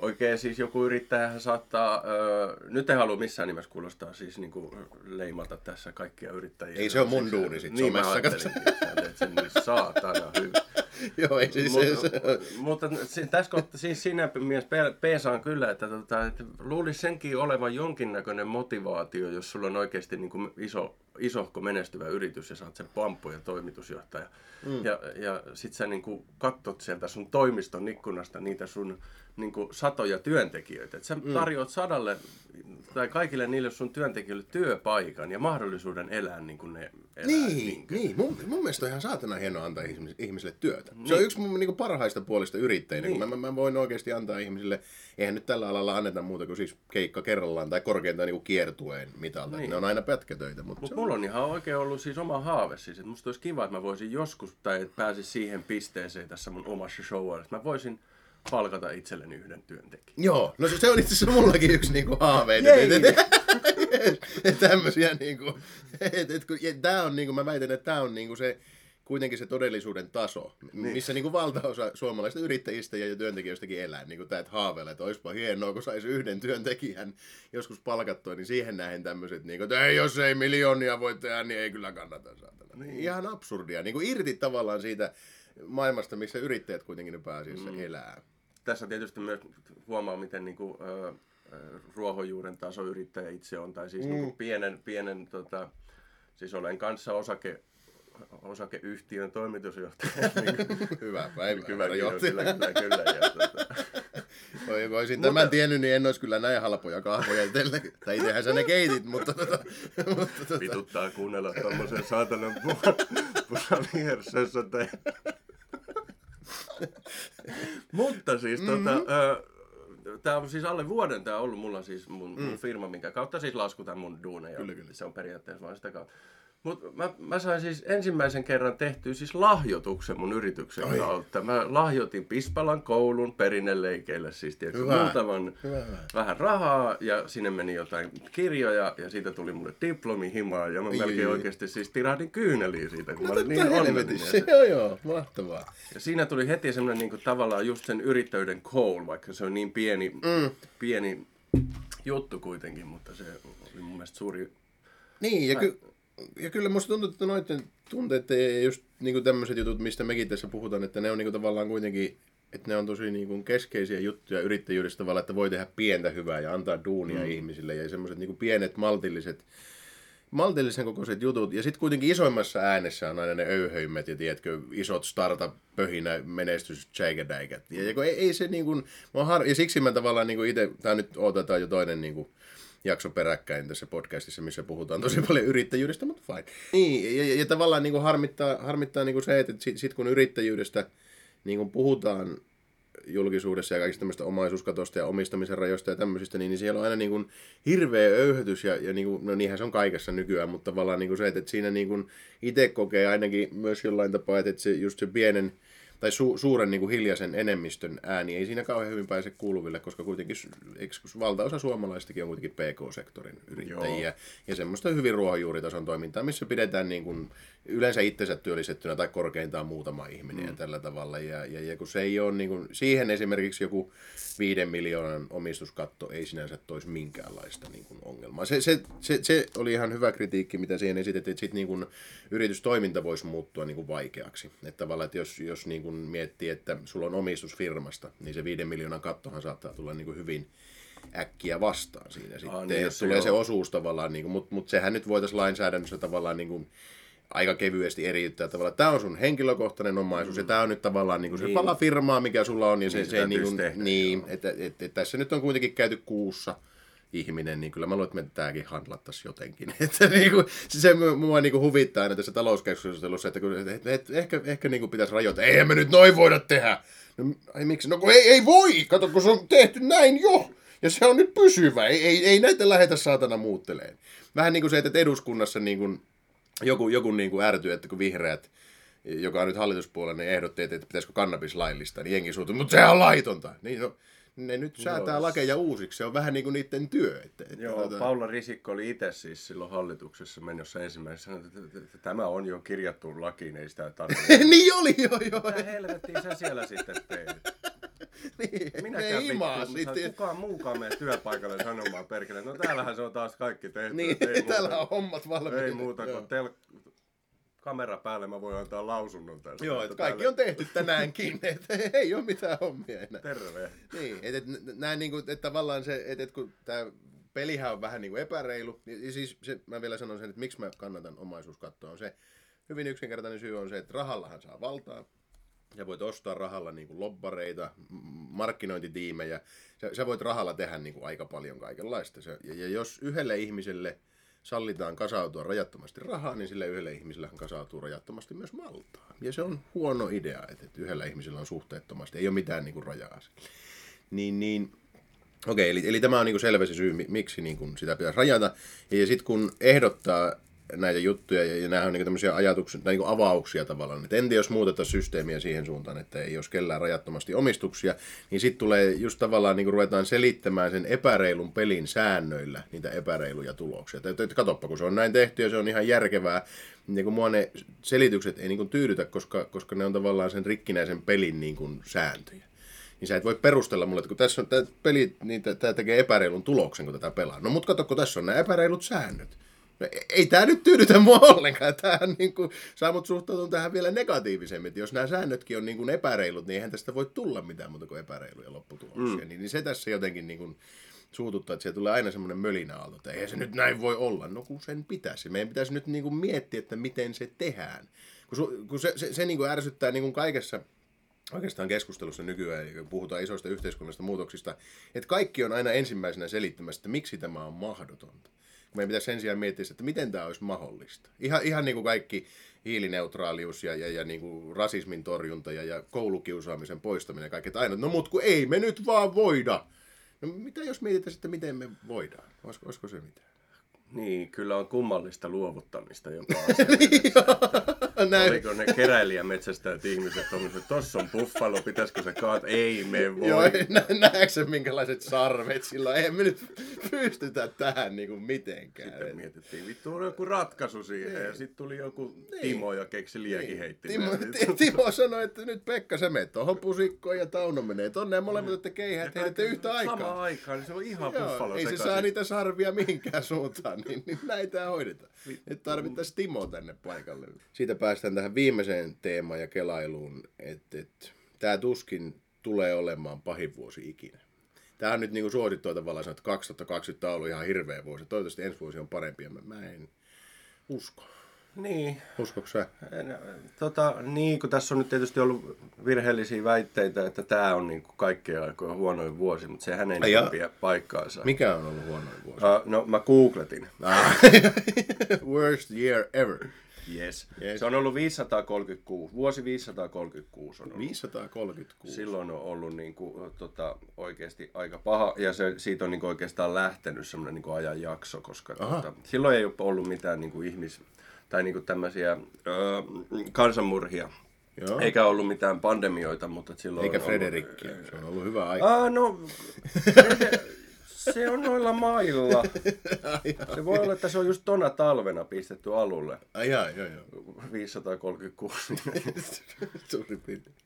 oikein siis joku yrittäjä saattaa, öö, nyt ei halua missään nimessä kuulostaa siis niin kuin leimata tässä kaikkia yrittäjiä. Ei se ole mun duuni sit niin somessa. Niin mä ajattelin, että se niin saatana hyvä. Joo, ei siis mutta, se, mutta tässä kohtaa siis siinä mielessä peesaan kyllä, että, tota, että luulisi senkin olevan jonkinnäköinen motivaatio, jos sulla on oikeasti niin kuin iso, isohko menestyvä yritys ja saat sen pamppu ja toimitusjohtaja. Mm. Ja, ja sit sä niin katsot sieltä sun toimiston ikkunasta niitä sun niin kuin satoja työntekijöitä. Että sä mm. tarjoat sadalle tai kaikille niille sun työntekijöille työpaikan ja mahdollisuuden elää niin kuin ne elää. Niin, niin, niin. Mun, mun mielestä on ihan saatana hienoa antaa ihmisille työtä. Niin. Se on yksi mun niin kuin parhaista puolista yrittäjänä, niin. kun mä, mä, mä voin oikeasti antaa ihmisille, eihän nyt tällä alalla anneta muuta kuin siis keikka kerrallaan tai korkeintaan niin kuin kiertueen mitalta. Niin. Ne on aina pätkätöitä. Mutta Mut mulla on ihan oikein ollut siis oma haave siis, että musta olisi kiva, että mä voisin joskus, tai pääsis siihen pisteeseen tässä mun omassa showissa, että mä voisin palkata itselleni yhden työntekijän. Joo, no se on itse asiassa mullakin yksi niinku haaveita. Tämmöisiä niinku, et, et, et, tää on niinku, mä väitän, että tää on niinku se, kuitenkin se todellisuuden taso, niin. missä niin kuin valtaosa suomalaisista yrittäjistä ja työntekijöistäkin elää. Niin kuin tämä, että haaveilla, että olisipa hienoa, kun saisi yhden työntekijän joskus palkattua, niin siihen nähen tämmöiset, niin kuin, että ei, jos ei miljoonia voi tehdä, niin ei kyllä kannata saatana. Niin. Ihan absurdia, niin kuin irti tavallaan siitä maailmasta, missä yrittäjät kuitenkin pääasiassa mm. elää. Tässä tietysti myös huomaa, miten niin kuin, äh, ruohonjuuren taso yrittäjä itse on, tai siis mm. niin kuin pienen, pienen tota, siis olen kanssa osake, osakeyhtiön toimitusjohtaja. Niin, Hyvä päivä. Kyllä, kyllä, kyllä, kyllä, kyllä. Ja, tuota. Voi, voisin mutta... tämän tiennyt, niin en olisi kyllä näin halpoja kahvoja itselle. Tai itsehän sä ne keitit, mutta... Tota, mutta tota... Vituttaa kuunnella tuommoisen saatanan pusan vihersessä. Tai... mutta siis mm-hmm. tota, tämä on siis alle vuoden tämä on ollut mulla siis mun, mm. mun firma, minkä kautta siis laskutan mun duuneja. Kyllä, kyllä. Se on periaatteessa vain sitä kautta. Mutta mä, mä sain siis ensimmäisen kerran tehtyä siis lahjoituksen mun yrityksen Oi. kautta. Mä lahjoitin Pispalan koulun perinneleikeille siis tietysti hyvä. muutaman hyvä, vähän rahaa ja sinne meni jotain kirjoja ja siitä tuli mulle diplomi himaa ja mä Oi, melkein oi. oikeasti siis tirahdin kyyneliin siitä, kun no, mä olin niin onnellinen. Joo joo, mahtavaa. Ja siinä tuli heti semmoinen niin kuin, tavallaan just sen yrittäjyyden goal, vaikka se on niin pieni, mm. pieni juttu kuitenkin, mutta se oli mun mielestä suuri niin, ja ky- ja kyllä musta tuntuu, että noiden tunteet ja just niin tämmöiset jutut, mistä mekin tässä puhutaan, että ne on niin tavallaan kuitenkin, että ne on tosi niin kuin keskeisiä juttuja yrittäjyydessä tavallaan, että voi tehdä pientä hyvää ja antaa duunia mm. ihmisille ja semmoiset niin pienet maltilliset, maltillisen kokoiset jutut. Ja sitten kuitenkin isoimmassa äänessä on aina ne öyhöimmät ja tiedätkö, isot startup-pöhinä menestys tsäikädäikät. Ja, ja, ei, ei se niin kuin, har... ja siksi mä tavallaan niin itse, tämä nyt otetaan jo toinen niin kuin, jakso peräkkäin tässä podcastissa, missä puhutaan tosi paljon yrittäjyydestä, mutta fine. Niin, ja, ja, ja tavallaan niin kuin harmittaa, harmittaa niin kuin se, että sit, sit kun yrittäjyydestä niin kuin puhutaan julkisuudessa ja kaikista tämmöistä omaisuuskatosta ja omistamisen rajoista ja tämmöisistä, niin, niin siellä on aina niin kuin hirveä öyhötys ja, ja niin kuin, no niinhän se on kaikessa nykyään, mutta tavallaan niin kuin se, että, että siinä niin kuin itse kokee ainakin myös jollain tapaa, että, että se, just se pienen, tai su, suuren niin kuin hiljaisen enemmistön ääni ei siinä kauhean hyvin pääse kuuluville, koska kuitenkin valtaosa suomalaistakin on kuitenkin PK-sektorin yrittäjiä Joo. ja semmoista hyvin ruohonjuuritason toimintaa, missä pidetään niin kuin yleensä itsensä työllistettynä tai korkeintaan muutama ihminen mm. ja tällä tavalla. Ja, ja, ja kun se ei ole, niin kuin, siihen esimerkiksi joku viiden miljoonan omistuskatto ei sinänsä toisi minkäänlaista niin kuin ongelmaa. Se, se, se, se, oli ihan hyvä kritiikki, mitä siihen esitettiin, että sit, niin kuin, yritystoiminta voisi muuttua niin kuin vaikeaksi. Että tavallaan, että jos, jos niin kuin miettii, että sulla on omistus firmasta, niin se viiden miljoonan kattohan saattaa tulla niin kuin hyvin äkkiä vastaan siinä sitten. Ah, niin, se tulee joo. se osuus tavallaan, niin kuin, mutta mut sehän nyt voitaisiin lainsäädännössä tavallaan niin kuin, aika kevyesti eriyttää tavallaan. Tämä on sun henkilökohtainen omaisuus mm. ja tämä on nyt tavallaan niin kuin se Niin. pala firmaa, mikä sulla on. Ja se, Niin se se niin kuin, tehdä, niin, joo. että et, et, tässä nyt on kuitenkin käyty kuussa ihminen, niin kyllä mä luulen, että me tämäkin handlattaisiin jotenkin. Että niin kuin, se, se mua niin kuin huvittaa aina tässä talouskeskustelussa, että, kun, et, et, ehkä, ehkä niin kuin pitäisi rajoittaa. Eihän me nyt noin voida tehdä. No, ai miksi? No kun ei, ei voi. Kato, kun se on tehty näin jo. Ja se on nyt pysyvä. Ei, ei, ei näitä lähetä saatana muutteleen. Vähän niin kuin se, että eduskunnassa niin kuin, joku, joku niin kuin ärtyy, että kun vihreät, joka on nyt hallituspuolella, niin ehdotti, että pitäisikö kannabis laillista, niin jengi suutui, mutta sehän on laitonta. Niin no, ne nyt säätää Joo. lakeja uusiksi, se on vähän niin kuin niiden työ. Että, että Joo, tota- Paula Risikko oli itse siis silloin hallituksessa menossa ensimmäisenä, sanoi, että, että, että tämä on jo kirjattu lakiin, ei sitä tarvitse. niin oli, joo, joo. Mitä helvettiä sä siellä sitten teet? Niin, Minäkään ne imaa vittu, kukaan muukaan mene työpaikalle sanomaan perkele. No täällähän se on taas kaikki tehty. Niin, ei täällä muuta, on hommat valmiita. ei muuta kuin tel... kamera päälle mä voin antaa lausunnon tästä. Joo, että kaikki täällä- on tehty tänäänkin, että ei ole mitään hommia enää. Terve. Niin, että et, näin niinku, että tavallaan se, että et, kun tämä pelihän on vähän niinku epäreilu, niin siis se, mä vielä sanon sen, että miksi mä kannatan omaisuuskattoa, on se hyvin yksinkertainen syy on se, että rahallahan saa valtaa, ja voit ostaa rahalla niinku lobbareita, m- markkinointitiimejä, sä, sä voit rahalla tehdä niinku aika paljon kaikenlaista. Se, ja, ja jos yhdelle ihmiselle sallitaan kasautua rajattomasti rahaa, niin sille yhdelle ihmisellähän kasautuu rajattomasti myös valtaa. Ja se on huono idea, että, yhdellä ihmisellä on suhteettomasti, ei ole mitään niinku rajaa. sille. Niin, niin Okei, eli, eli tämä on niinku selvä se syy, mi- miksi niinku sitä pitäisi rajata. Ja, sitten kun ehdottaa näitä juttuja, ja, nämä on niinku tämmöisiä ajatuksia, tai niinku avauksia tavallaan, että entä jos muutetaan systeemiä siihen suuntaan, että ei jos kellään rajattomasti omistuksia, niin sitten tulee just tavallaan niinku ruvetaan selittämään sen epäreilun pelin säännöillä niitä epäreiluja tuloksia. Että, että katoppa, kun se on näin tehty ja se on ihan järkevää, niin kun mua ne selitykset ei niinku tyydytä, koska, koska ne on tavallaan sen rikkinäisen pelin niinku sääntöjä niin sä et voi perustella mulle, että kun tässä on tämä peli, niin tämä tekee epäreilun tuloksen, kun tätä pelaa. No mut kato, kun tässä on nämä epäreilut säännöt. No, ei- ei tämä nyt tyydytä mua ollenkaan. Tämähän niin kuin, saa mut suhtautumaan tähän vielä negatiivisemmin. Että jos nämä säännötkin on niin kuin epäreilut, niin eihän tästä voi tulla mitään muuta kuin epäreiluja lopputuloksia. Mm. Niin, niin se tässä jotenkin niin kuin suututtaa, että siellä tulee aina semmoinen mölinäaalto, että eihän se nyt näin voi olla. No kun sen pitäisi. Meidän pitäisi nyt niin kuin miettiä, että miten se tehdään. Kun, su, kun se, se, se niin kuin ärsyttää niin kuin kaikessa oikeastaan keskustelussa nykyään, kun puhutaan isoista yhteiskunnallisista muutoksista, että kaikki on aina ensimmäisenä selittämässä, että miksi tämä on mahdotonta. Meidän pitäisi sen sijaan miettiä, että miten tämä olisi mahdollista. Ihan, ihan niin kuin kaikki hiilineutraalius ja, ja, ja niin kuin rasismin torjunta ja, ja koulukiusaamisen poistaminen ja kaikki, että aina, no mut kun ei me nyt vaan voida. No mitä jos mietitään sitten, miten me voidaan? Olisiko, olisiko se mitään? Niin, kyllä on kummallista luovuttamista jopa. Näin. Oliko ne keräilijämetsästäjät ihmiset tommoset, tossa on buffalo, pitäisikö se kaat? Ei me voi. Joo, nä- näetkö minkälaiset sarvet sillä? Eihän me nyt pystytä tähän niinku mitenkään. Sitten mietittiin, vittu on joku ratkaisu siihen. Ja sitten tuli joku Niin. Timo ja keksi liekin heitti. Timo, Ti- Timo sanoi, että nyt Pekka sä menet tuohon pusikkoon ja Tauno menee tonne ja molemmat olette keihät heitätte yhtä aikaa. Samaan aikaan, niin se on ihan Joo, buffalo ei se saa niitä sarvia mihinkään suuntaan, niin, niin näitä hoidetaan. Nyt tarvittaisiin Timo tänne paikalle. Siitä päästään tähän viimeiseen teemaan ja kelailuun, että, että tämä tuskin tulee olemaan pahin vuosi ikinä. Tämä on nyt niin kuin suosittua tavallaan sanoa, että 2020 on ollut ihan hirveä vuosi. Toivottavasti ensi vuosi on parempi ja mä, mä en usko. Niin, Uskotko sä? En, tota, niin, kun tässä on nyt tietysti ollut virheellisiä väitteitä, että tämä on niin kuin kaikkien aikojen huonoin vuosi, mutta sehän ei Ai niin pidä paikkaansa. Mikä on ollut huonoin vuosi? Uh, no, mä googletin. Ah. Worst year ever. Yes. Yes. Se on ollut 536, vuosi 536 on ollut. 536. Silloin on ollut niin kuin, tota, oikeasti aika paha, ja se, siitä on niin kuin oikeastaan lähtenyt semmoinen niin kuin ajanjakso, koska Aha. tota, silloin ei ole ollut mitään niin kuin ihmis- tai niin kuin tämmöisiä öö, kansanmurhia, Joo. eikä ollut mitään pandemioita, mutta silloin Eikä on Frederikkiä. Ollut, Se on ollut hyvä aika. Ah, no, se on noilla mailla. Se voi olla, että se on just tona talvena pistetty alulle. Ai jaa, joo, joo. 536. Suurin piirtein.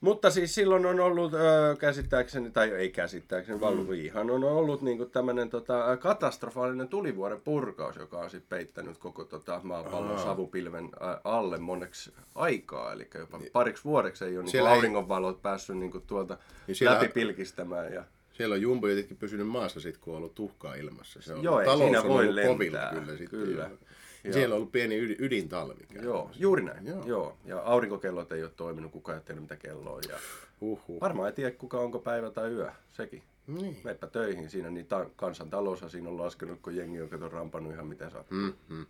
Mutta siis silloin on ollut öö, käsittääkseni, tai ei käsittääkseni, Mm. vaan ihan on ollut niinku tämmöinen tota, katastrofaalinen tulivuoren purkaus, joka on sitten peittänyt koko tota, maapallon Aa. savupilven ä, alle moneksi aikaa. Eli jopa pariksi vuodeksi ei ole niinku Siellä ei- auringonvalot päässyt niinku tuolta Niin siellä- läpi pilkistämään. Ja... Siellä on jumbo jotenkin pysynyt maassa sit, kun on ollut tuhkaa ilmassa. Se on, Joo, ei talous siinä on voi ollut lentää, kovilla kyllä. Sit, kyllä. joo. Ja siellä on ollut pieni yd- ydintalvi. Joo, juuri näin. Joo. Joo. Ja aurinkokellot ei ole toiminut, kukaan ei tiennyt mitä kello on. Ja Huhhuh. varmaan ei tiedä, kuka onko päivä tai yö, sekin. Niin. Meppä töihin siinä, niin ta- kansantaloushan siinä on laskenut, kun jengi on kato rampannut ihan mitä saa. Mm, mm.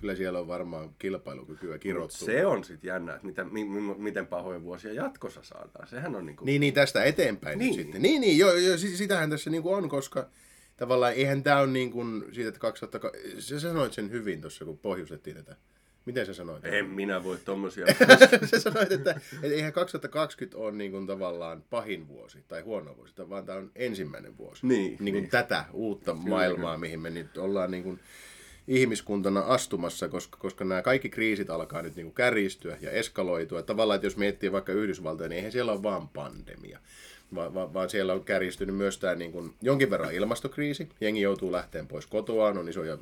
Kyllä siellä on varmaan kilpailukykyä kirottu. Se on sitten jännä, että mitä, mi, mi, miten pahoja vuosia jatkossa saadaan. Sehän on niinku... Niin, niin tästä eteenpäin niin. Nyt sitten. Niin, niin, joo, joo, si- sitähän tässä niinku on, koska tavallaan eihän tämä ole niin kuin siitä, että 2000... Sä sanoit sen hyvin tuossa, kun pohjustettiin tätä. Miten sä sanoit? En minä voi tommosia. sä sanoit, että, että eihän 2020 ole niin kuin tavallaan pahin vuosi tai huono vuosi, vaan tämä on ensimmäinen vuosi. Niin, niin kuin niin. tätä uutta kyllä, maailmaa, kyllä. mihin me nyt ollaan niin kuin ihmiskuntana astumassa, koska, koska nämä kaikki kriisit alkaa nyt niin kuin kärjistyä ja eskaloitua. Tavallaan, että jos miettii vaikka Yhdysvaltoja, niin eihän siellä ole vaan pandemia, vaan, vaan, vaan siellä on kärjistynyt myös tämä niin kuin, jonkin verran ilmastokriisi. Jengi joutuu lähteen pois kotoaan, on isoja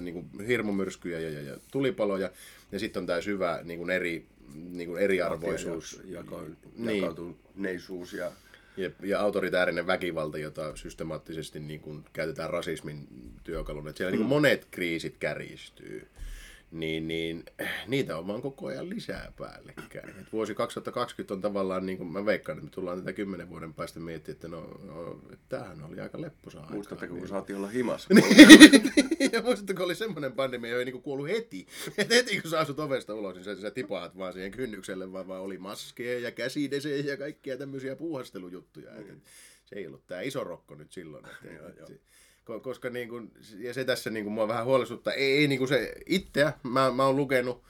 niin kuin, hirmumyrskyjä ja, ja, ja tulipaloja. Ja sitten on tämä syvä niin kuin eri, niin kuin eriarvoisuus. Jako, Niin. jakautuneisuus ja... Ja, ja autoritäärinen väkivalta, jota systemaattisesti niin kuin, käytetään rasismin työkaluna. Että siellä mm. niin kuin monet kriisit kärjistyy. Niin, niin niitä on vaan koko ajan lisää päällekkäin. Et vuosi 2020 on tavallaan, niin kuin mä veikkaan, että me tullaan tätä kymmenen vuoden päästä miettimään, että no, no tämähän oli aika lepposa aikaa. Muistatteko, kun saatiin olla himassa? ja muistatteko, oli semmoinen pandemia, joka ei niinku kuollut heti. Et heti kun sä asut ovesta ulos, niin sä, sä tipaat vaan siihen kynnykselle, vaan, vaan oli maskeja ja käsidesejä ja kaikkia tämmöisiä puuhastelujuttuja. Et, et, se ei ollut tämä iso rokko nyt silloin. Et, et, et, koska niin kuin, ja se tässä niin kuin, mua vähän huolestuttaa, ei, ei niin kuin se itseä, mä, mä oon lukenut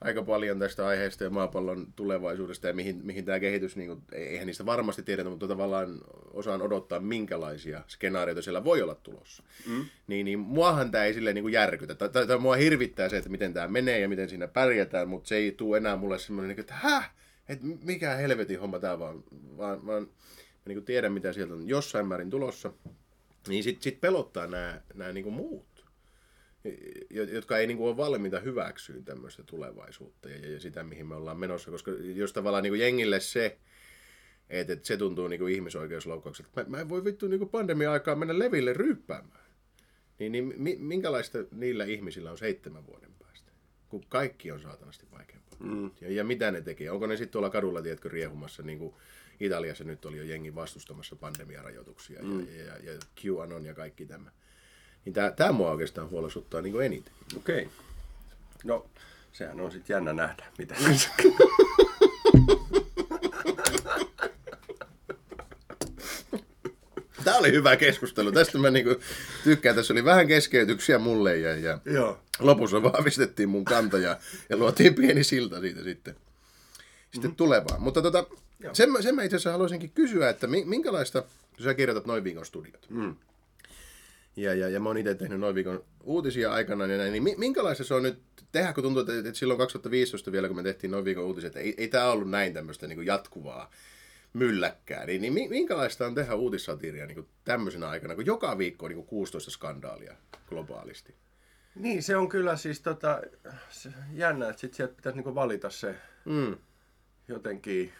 aika paljon tästä aiheesta ja maapallon tulevaisuudesta ja mihin, mihin tämä kehitys, niin kuin, eihän niistä varmasti tiedetä, mutta tavallaan osaan odottaa, minkälaisia skenaarioita siellä voi olla tulossa. Mm. Niin, niin muahan tämä ei silleen niin kuin järkytä. Tai, tai, tai mua hirvittää se, että miten tämä menee ja miten siinä pärjätään, mutta se ei tule enää mulle semmoinen, niin että häh? Että mikä helvetin homma tämä vaan, vaan, vaan mä niin kuin tiedän, mitä sieltä on jossain määrin tulossa. Niin sitten sit pelottaa nämä, nämä niin muut, jo- jotka ei niin kuin ole valmiita hyväksyä tämmöistä tulevaisuutta ja, ja sitä, mihin me ollaan menossa. Koska jos tavallaan niin kuin jengille se, että, että se tuntuu niin kuin ihmisoikeusloukkaukselta, mä, mä en voi vittu niin pandemia-aikaa mennä leville ryyppäämään. Niin, niin mi, minkälaista niillä ihmisillä on seitsemän vuoden päästä, kun kaikki on saatanasti vaikeampaa. Mm. Ja, ja mitä ne tekee? Onko ne sitten tuolla kadulla, tiedätkö, riehumassa, niin kuin Italiassa nyt oli jo jengi vastustamassa pandemiarajoituksia mm. ja, ja, ja QAnon ja kaikki tämä. Niin tämä, tämä mua oikeastaan huolestuttaa niin eniten. Okei. Okay. No, sehän on sitten jännä nähdä, mitä Tämä oli hyvä keskustelu. Tästä mä niinku tykkään. Tässä oli vähän keskeytyksiä mulle ja, ja Joo. lopussa vahvistettiin mun kanta ja, ja luotiin pieni silta siitä sitten, sitten tulevaan. Mutta tota, sen, mä- sen mä itse asiassa haluaisinkin kysyä, että mi- minkälaista, kun sä kirjoitat noin viikon studiot. Mm. Ja, ja, ja mä oon itse tehnyt noin viikon uutisia aikana ja näin, niin mi- minkälaista se on nyt tehdä, kun tuntuu, että, että silloin 2015 vielä, kun me tehtiin noin viikon uutiset, ei, ei tämä ollut näin tämmöistä niin jatkuvaa mylläkkää, niin, niin mi- minkälaista on tehdä uutissatiiria niin tämmöisenä aikana, kun joka viikko on niin 16 skandaalia globaalisti? Niin, se on kyllä siis tota, jännä, että sit sieltä pitäisi niinku valita se Mm. jotenkin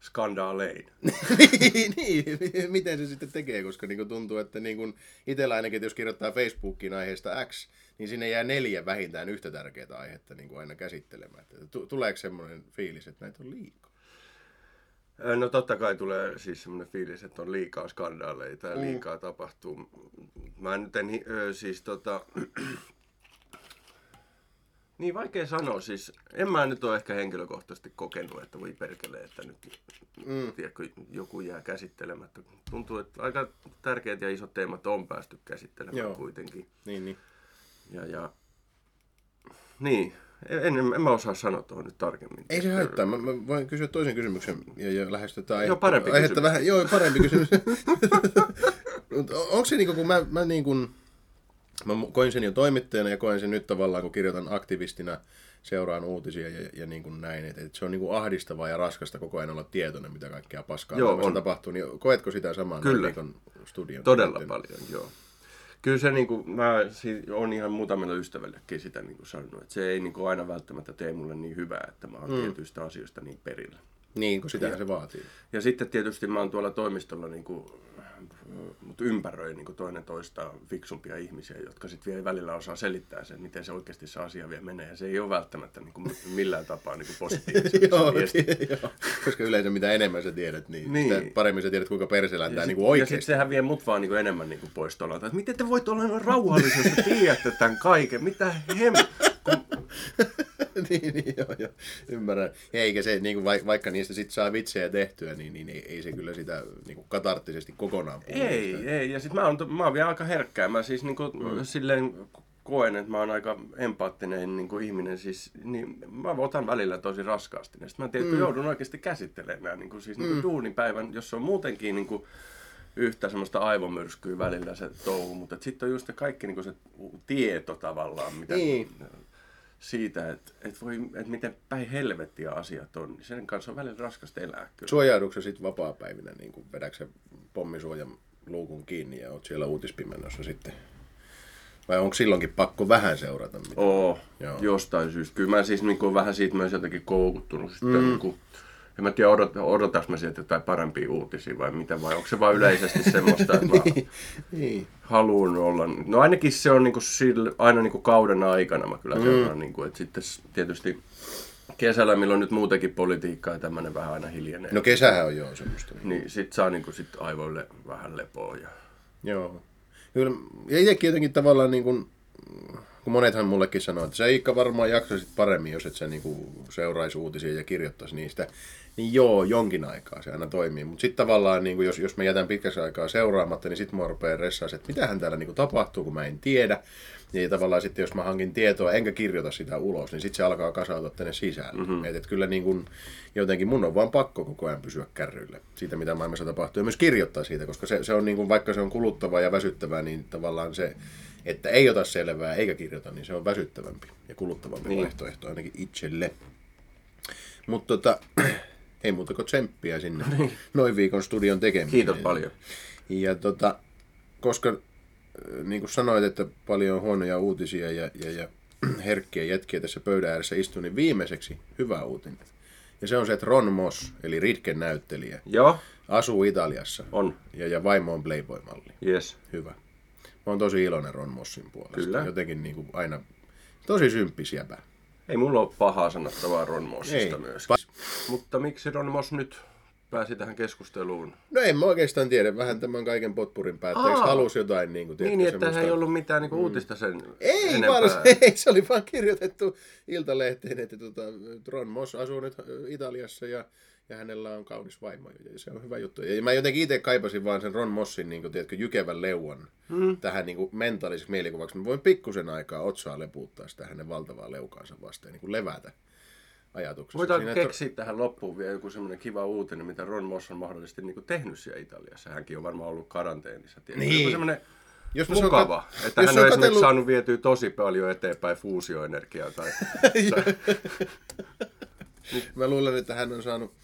skandaalein. niin, niin, miten se sitten tekee, koska niin tuntuu, että niin itsellä ainakin, että jos kirjoittaa Facebookiin aiheesta X, niin sinne jää neljä vähintään yhtä tärkeää aihetta niin aina käsittelemättä. Tu- Tuleeko semmoinen fiilis, että näitä on liikaa? No totta kai tulee siis semmoinen fiilis, että on liikaa skandaaleita ja Mm. liikaa tapahtuu. Mä nyt en siis tota... Niin vaikea sanoa, siis en mä nyt ole ehkä henkilökohtaisesti kokenut, että voi perkele, että nyt mm. tiedätkö, joku jää käsittelemättä. Tuntuu, että aika tärkeät ja isot teemat on päästy käsittelemään Joo. kuitenkin. Niin, niin. Ja, ja... Niin, en, en, en mä osaa sanoa tuohon nyt tarkemmin. Ei se haittaa. Mä, mä voin kysyä toisen kysymyksen ja, ja lähestytään aihetta, parempi aihetta kysymys. vähän. Joo, parempi kysymys. Onko se niinku, kun mä, mä niin kuin, mä koin sen jo toimittajana ja koen sen nyt tavallaan, kun kirjoitan aktivistina seuraan uutisia ja, ja niin kuin näin. Että, että se on niin kuin ahdistavaa ja raskasta koko ajan olla tietoinen, mitä kaikkea paskaa Joo, on. tapahtuu. Niin koetko sitä samaa Kyllä. viikon studion? Todella käyttöön? paljon, joo. Kyllä se niinku, mä si- on ihan muutamilla ystävillekin sitä niinku sanonut, että se ei niinku aina välttämättä tee mulle niin hyvää, että mä oon mm. tietyistä asioista niin perillä. Niin, kun sitähän se vaatii. Ja sitten tietysti mä oon tuolla toimistolla niinku, mut ympäröi niinku toinen toista fiksumpia ihmisiä, jotka sitten vielä välillä osaa selittää sen, miten se oikeasti se asia vielä menee. Ja se ei ole välttämättä niinku millään tapaa niinku positiivisesti joo, viesti. joo, koska yleensä mitä enemmän sä tiedät, niin, Niin. Sitä paremmin sä tiedät, kuinka perseläntää Ja niin kuin Ja oikeasti. sitten sehän vie mut vaan niinku enemmän niinku pois tuolla. Että miten te voitte olla te tiedätte tämän kaiken? Mitä hem... niin, niin, joo, joo, ymmärrän. Eikä se, niin kuin, vaikka, niistä sit saa vitsejä tehtyä, niin, niin ei, ei se kyllä sitä niin kuin katarttisesti kokonaan puhu. Ei, ei. Ja sitten mä oon, mä oon vielä aika herkkää. Mä siis niinku mm. silleen koen, että mä oon aika empaattinen niin kuin ihminen, siis, niin mä otan välillä tosi raskaasti. Ja sitten mä tiedän, että joudun oikeasti käsittelemään niin kuin, siis, niin kuin duunipäivän, jos se on muutenkin niin kuin, yhtä semmoista aivomyrskyä välillä se touhu, mutta sitten on just kaikki niin kuin se tieto tavallaan, mitä Niin. Siitä, että, että, voi, että miten päin helvettiä asiat on, niin sen kanssa on välillä raskasta elää kyllä. Suojaudutko sitten vapaa-päivinä, niin kuin vedätkö pommisuojan luukun kiinni ja oot siellä uutispimennossa sitten? Vai onko silloinkin pakko vähän seurata? Mitä? Oo, Joo. jostain syystä. Kyllä mä siis niin kuin, vähän siitä myös jotenkin koukuttunut. Sitten, mm. niin kuin, en mä tiedä, odot, odotaks mä sieltä jotain parempia uutisia vai mitä, vai onko se vaan yleisesti semmoista, että mä niin. haluan olla. No ainakin se on niin kuin, sille, aina niin kuin kauden aikana mä kyllä seuraan, niin kuin, että sitten tietysti kesällä, milloin nyt muutenkin politiikkaa ja tämmöinen vähän aina hiljenee. No kesähän on joo semmoista. Niin. Sit saa niin kuin, sit aivoille vähän lepoa. Ja... Joo. Kyllä, ja itsekin jotenkin tavallaan niin kuin, kun monethan mullekin sanoo, että sä Iikka varmaan jaksasit paremmin, jos et sä niin kuin seuraisi uutisia ja kirjoittaisi niistä. Niin joo, jonkin aikaa se aina toimii. Mutta sitten tavallaan, niin kuin jos, jos mä jätän pitkäksi aikaa seuraamatta, niin sitten mä rupean ressaa, että mitähän täällä niin kuin tapahtuu, kun mä en tiedä. Ja tavallaan sitten, jos mä hankin tietoa enkä kirjoita sitä ulos, niin sitten se alkaa kasautua tänne sisälle. Mm-hmm. Et, et kyllä niin kuin, jotenkin mun on vaan pakko koko ajan pysyä kärryillä siitä, mitä maailmassa tapahtuu. Ja myös kirjoittaa siitä, koska se, se on niin kuin, vaikka se on kuluttavaa ja väsyttävää, niin tavallaan se, että ei ota selvää eikä kirjoita, niin se on väsyttävämpi ja kuluttavampi niin. vaihtoehto ainakin itselle. Mutta tota, ei muuta kuin tsemppiä sinne noin viikon studion tekemiseen. Kiitos paljon. Ja tota, koska äh, niin kuin sanoit, että paljon on huonoja uutisia ja, ja, ja herkkiä jätkiä tässä pöydän ääressä istuu, niin viimeiseksi hyvä uutinen. Ja se on se, että Ron Moss, eli Ritken näyttelijä, Joo, asuu Italiassa. on. Ja, ja vaimo on Playboy-malli. Yes. Hyvä. Mä oon tosi iloinen Ron Mossin puolesta. Kyllä. Jotenkin niin kuin aina tosi symppis jäbä. Ei mulla ole pahaa sanottavaa Ron Mossista. Pa- Mutta miksi Ron Moss nyt pääsi tähän keskusteluun? No en mä oikeastaan tiedä. Vähän tämän kaiken potpurin päätteeksi Aa. halusi jotain niin kuin, Niin, että hän ei ollut mitään niinku uutista sen Ei, enempää. vaan, ei, se oli vaan kirjoitettu Iltalehteen, että tota, Ron Moss asuu nyt Italiassa ja, ja hänellä on kaunis vaimo. Ja se on hyvä juttu. Ja mä jotenkin itse kaipasin vaan sen Ron Mossin niin kuin, tiedätkö, jykevän leuan mm. tähän niin kuin, mentaaliseksi mielikuvaksi. Mä voin pikkusen aikaa otsaa lepuuttaa sitä hänen valtavaa leukaansa vastaan, niin kuin levätä ajatuksessa. Voitaanko Siinä, että- keksiä tähän loppuun vielä joku semmoinen kiva uutinen, mitä Ron Moss on mahdollisesti niinku tehnyt siellä Italiassa? Hänkin on varmaan ollut karanteenissa. tiedätkö? Niin. Joku semmoinen Jos mä se on mukava, kat- että jos hän on on esimerkiksi katsellut- saanut vietyä tosi paljon eteenpäin fuusioenergiaa. Tai... Mä luulen, että hän on saanut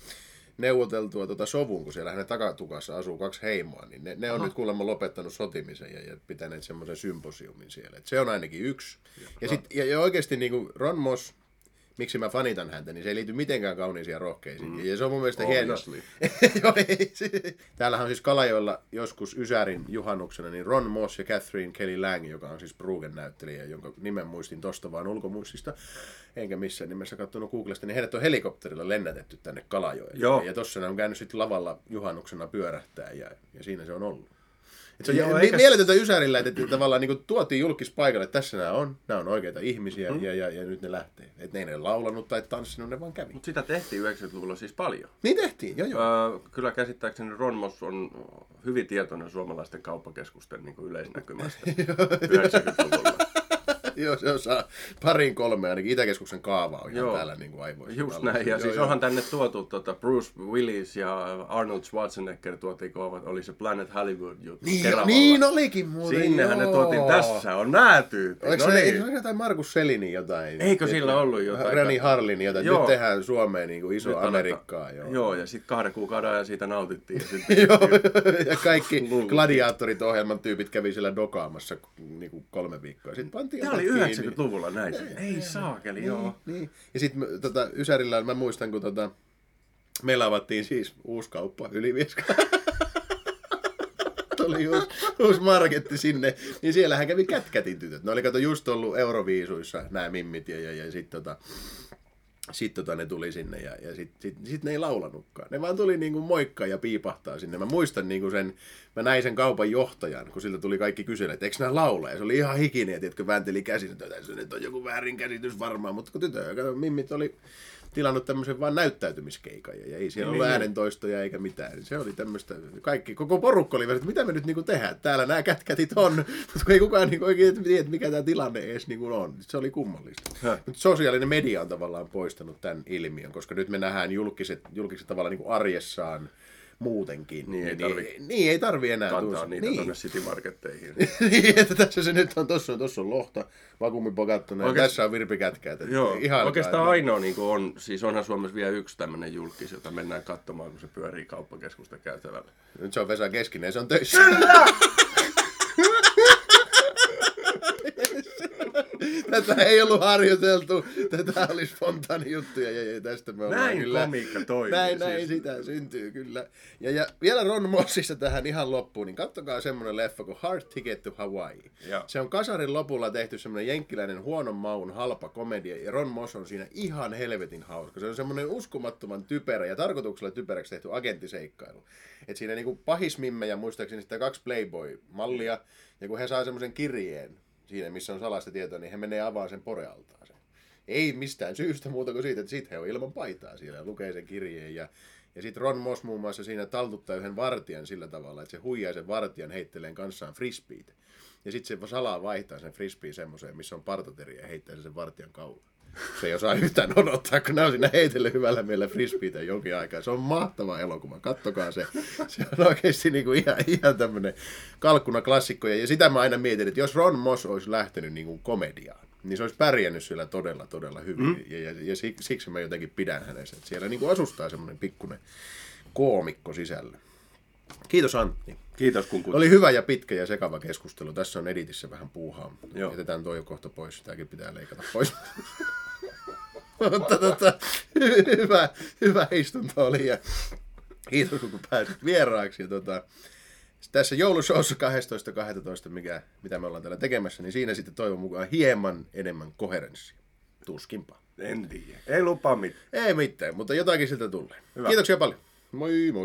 neuvoteltua tuota sovun, kun siellä hänen takatukassa asuu kaksi heimoa, niin ne, ne on nyt kuulemma lopettanut sotimisen ja, ja pitäneet semmoisen symposiumin siellä. Et se on ainakin yksi. Ja, sit, ja, ja oikeasti niin kuin Ron Moss, miksi mä fanitan häntä, niin se ei liity mitenkään kauniisiin ja rohkeisiin. Mm. Ja se on mun mielestä. Joo, ei, se- Täällähän on siis Kalajoilla joskus Ysärin juhannuksena niin Ron Moss ja Catherine Kelly Lang, joka on siis Brugen näyttelijä, jonka nimen muistin tosta vaan ulkomuistista, enkä missään nimessä katsonut Googlesta, niin heidät on helikopterilla lennätetty tänne Kalajoelle. Joo. Ja, ja tossa ne on käynyt sitten lavalla juhannuksena pyörähtää ja, ja siinä se on ollut. Se on Joo, eikä- mieletöntä Ysärillä, että, että tavallaan niin kuin tuotiin julkispaikalle, että tässä nämä on, nämä on oikeita ihmisiä mm. ja, ja, ja, nyt ne lähtee. Että ne ei ole laulanut tai tanssinut, ne vaan kävi. Mutta sitä tehtiin 90-luvulla siis paljon. Niin tehtiin, joo joo. Öö, kyllä käsittääkseni Ron Moss on hyvin tietoinen suomalaisten kauppakeskusten niin kuin yleisnäkymästä 90-luvulla. Joo, se osaa parin kolme, ainakin Itäkeskuksen kaava on ihan Joo. täällä niin kuin aivoissa. Just näin, ja Joo, siis joo. onhan tänne tuotu tota Bruce Willis ja Arnold Schwarzenegger tuotiin, kun oli se Planet Hollywood juttu Niin, Keravalla. niin olikin muuten, Sinnehän ne joo. tuotiin, tässä on nää tyypit. Oliko No se, niin. se jotain Markus Selinin jotain? Eikö sillä ollut jotain? Rani Harlin jotain. Joo. Nyt tehdään Suomeen niin kuin iso Nyt Amerikkaa. Joo. Joo, ja sitten kahden kuukauden ajan siitä nautittiin. Ja ja kaikki gladiaattorit ohjelman tyypit kävi siellä dokaamassa niin kuin kolme viikkoa. Sitten pantiin oli jotain 90-luvulla näin. Ei saakeli, joo. Niin. Ja sitten tota, Ysärillä mä muistan, kun tota, meillä avattiin siis uusi kauppa Ylivieska. Tuli uusi, uusi marketti sinne, niin siellähän kävi kätkätin tytöt. Ne oli kato just ollut Euroviisuissa nämä mimmit ja, ja, ja sitten tota, sit tota ne tuli sinne ja, ja sitten sit, sit ne ei laulanutkaan. Ne vaan tuli niinku moikkaa ja piipahtaa sinne. Mä muistan niinku sen, mä näin sen kaupan johtajan, kun siltä tuli kaikki kysellä, että eikö nämä laula? Ja se oli ihan hikinen, tiedätkö, väänteli käsin, että on joku väärinkäsitys varmaan. Mutta kun tytö, mimmit oli tilannut tämmöisen vaan näyttäytymiskeikan ja ei siellä ollut Niin. äänentoistoja eikä mitään. Se oli tämmöistä, kaikki, koko porukka oli että mitä me nyt niinku tehdään. Täällä nämä kätkätit on, mutta ei kukaan niinku oikein tiedä, mikä tämä tilanne edes niinku on. Se oli kummallista. Mutta sosiaalinen media on tavallaan poistanut tämän ilmiön, koska nyt me nähdään julkiset, julkiset tavallaan niin kuin arjessaan muutenkin. Niin ei tarvi- niin, ei tarvi enää Kantaa tuossa- niitä niin. tonne City Marketteihin. niin, että tässä se nyt on, tossa on, tossa on lohta, vakuumipokattuna, ja tässä on Virpi Kätkä. Että Joo, ihan oikeastaan ainoa niin on, siis onhan Suomessa vielä yksi tämmöinen julkis, jota mennään katsomaan, kun se pyörii kauppakeskusta käytävällä. Nyt se on Vesa Keskinen se on töissä. Tätä ei ollut harjoiteltu. Tätä oli spontaani juttuja ja, ja tästä me ollaan Näin kyllä... komiikka toimii Näin, siis. näin sitä syntyy kyllä. Ja, ja vielä Ron Mossista tähän ihan loppuun, niin kattokaa semmonen leffa kuin Hard Ticket to Hawaii. Joo. Se on kasarin lopulla tehty semmonen jenkkiläinen huonon maun halpa komedia ja Ron Moss on siinä ihan helvetin hauska. Se on semmonen uskomattoman typerä ja tarkoituksella typeräksi tehty agenttiseikkailu. Et siinä niinku pahismimmejä muistaakseni sitä kaksi Playboy-mallia ja kun he saa semmoisen kirjeen siinä, missä on salaista tietoa, niin he menee avaamaan sen porealtaaseen. Ei mistään syystä muuta kuin siitä, että sit he on ilman paitaa siellä ja lukee sen kirjeen. Ja, ja sitten Ron Moss muun muassa siinä taltuttaa yhden vartijan sillä tavalla, että se huijaa sen vartijan heitteleen kanssaan frisbeet. Ja sitten se salaa vaihtaa sen frisbeen semmoiseen, missä on partateri ja heittää sen sen vartijan kaulaan. Se ei osaa yhtään odottaa, kun ne on siinä heitellyt hyvällä mielellä frisbeitä jonkin aikaa. Se on mahtava elokuva, kattokaa se. Se on oikeasti niinku ihan, ihan tämmöinen kalkkuna klassikko. Ja sitä mä aina mietin, että jos Ron Moss olisi lähtenyt niinku komediaan, niin se olisi pärjännyt siellä todella, todella hyvin. Mm. Ja, ja, ja sik- siksi mä jotenkin pidän hänestä. Siellä niinku asustaa semmoinen pikkuinen koomikko sisällä. Kiitos Antti. Kiitos kun kutsuit. Oli hyvä ja pitkä ja sekava keskustelu. Tässä on editissä vähän puuhaa. Joo. Jätetään toi jo kohta pois. Tämäkin pitää leikata pois. Mutta tota, hyvä, hyvä istunto oli ja kiitos kun pääsit vieraaksi. Ja tota, tässä joulushowssa 12.12. Mikä, mitä me ollaan täällä tekemässä, niin siinä sitten toivon mukaan hieman enemmän koherenssia. Tuskinpa. En tiedä. Ei lupaa mitään. Ei mitään, mutta jotakin siltä tulee. Hyvä. Kiitoksia paljon. Moi moi.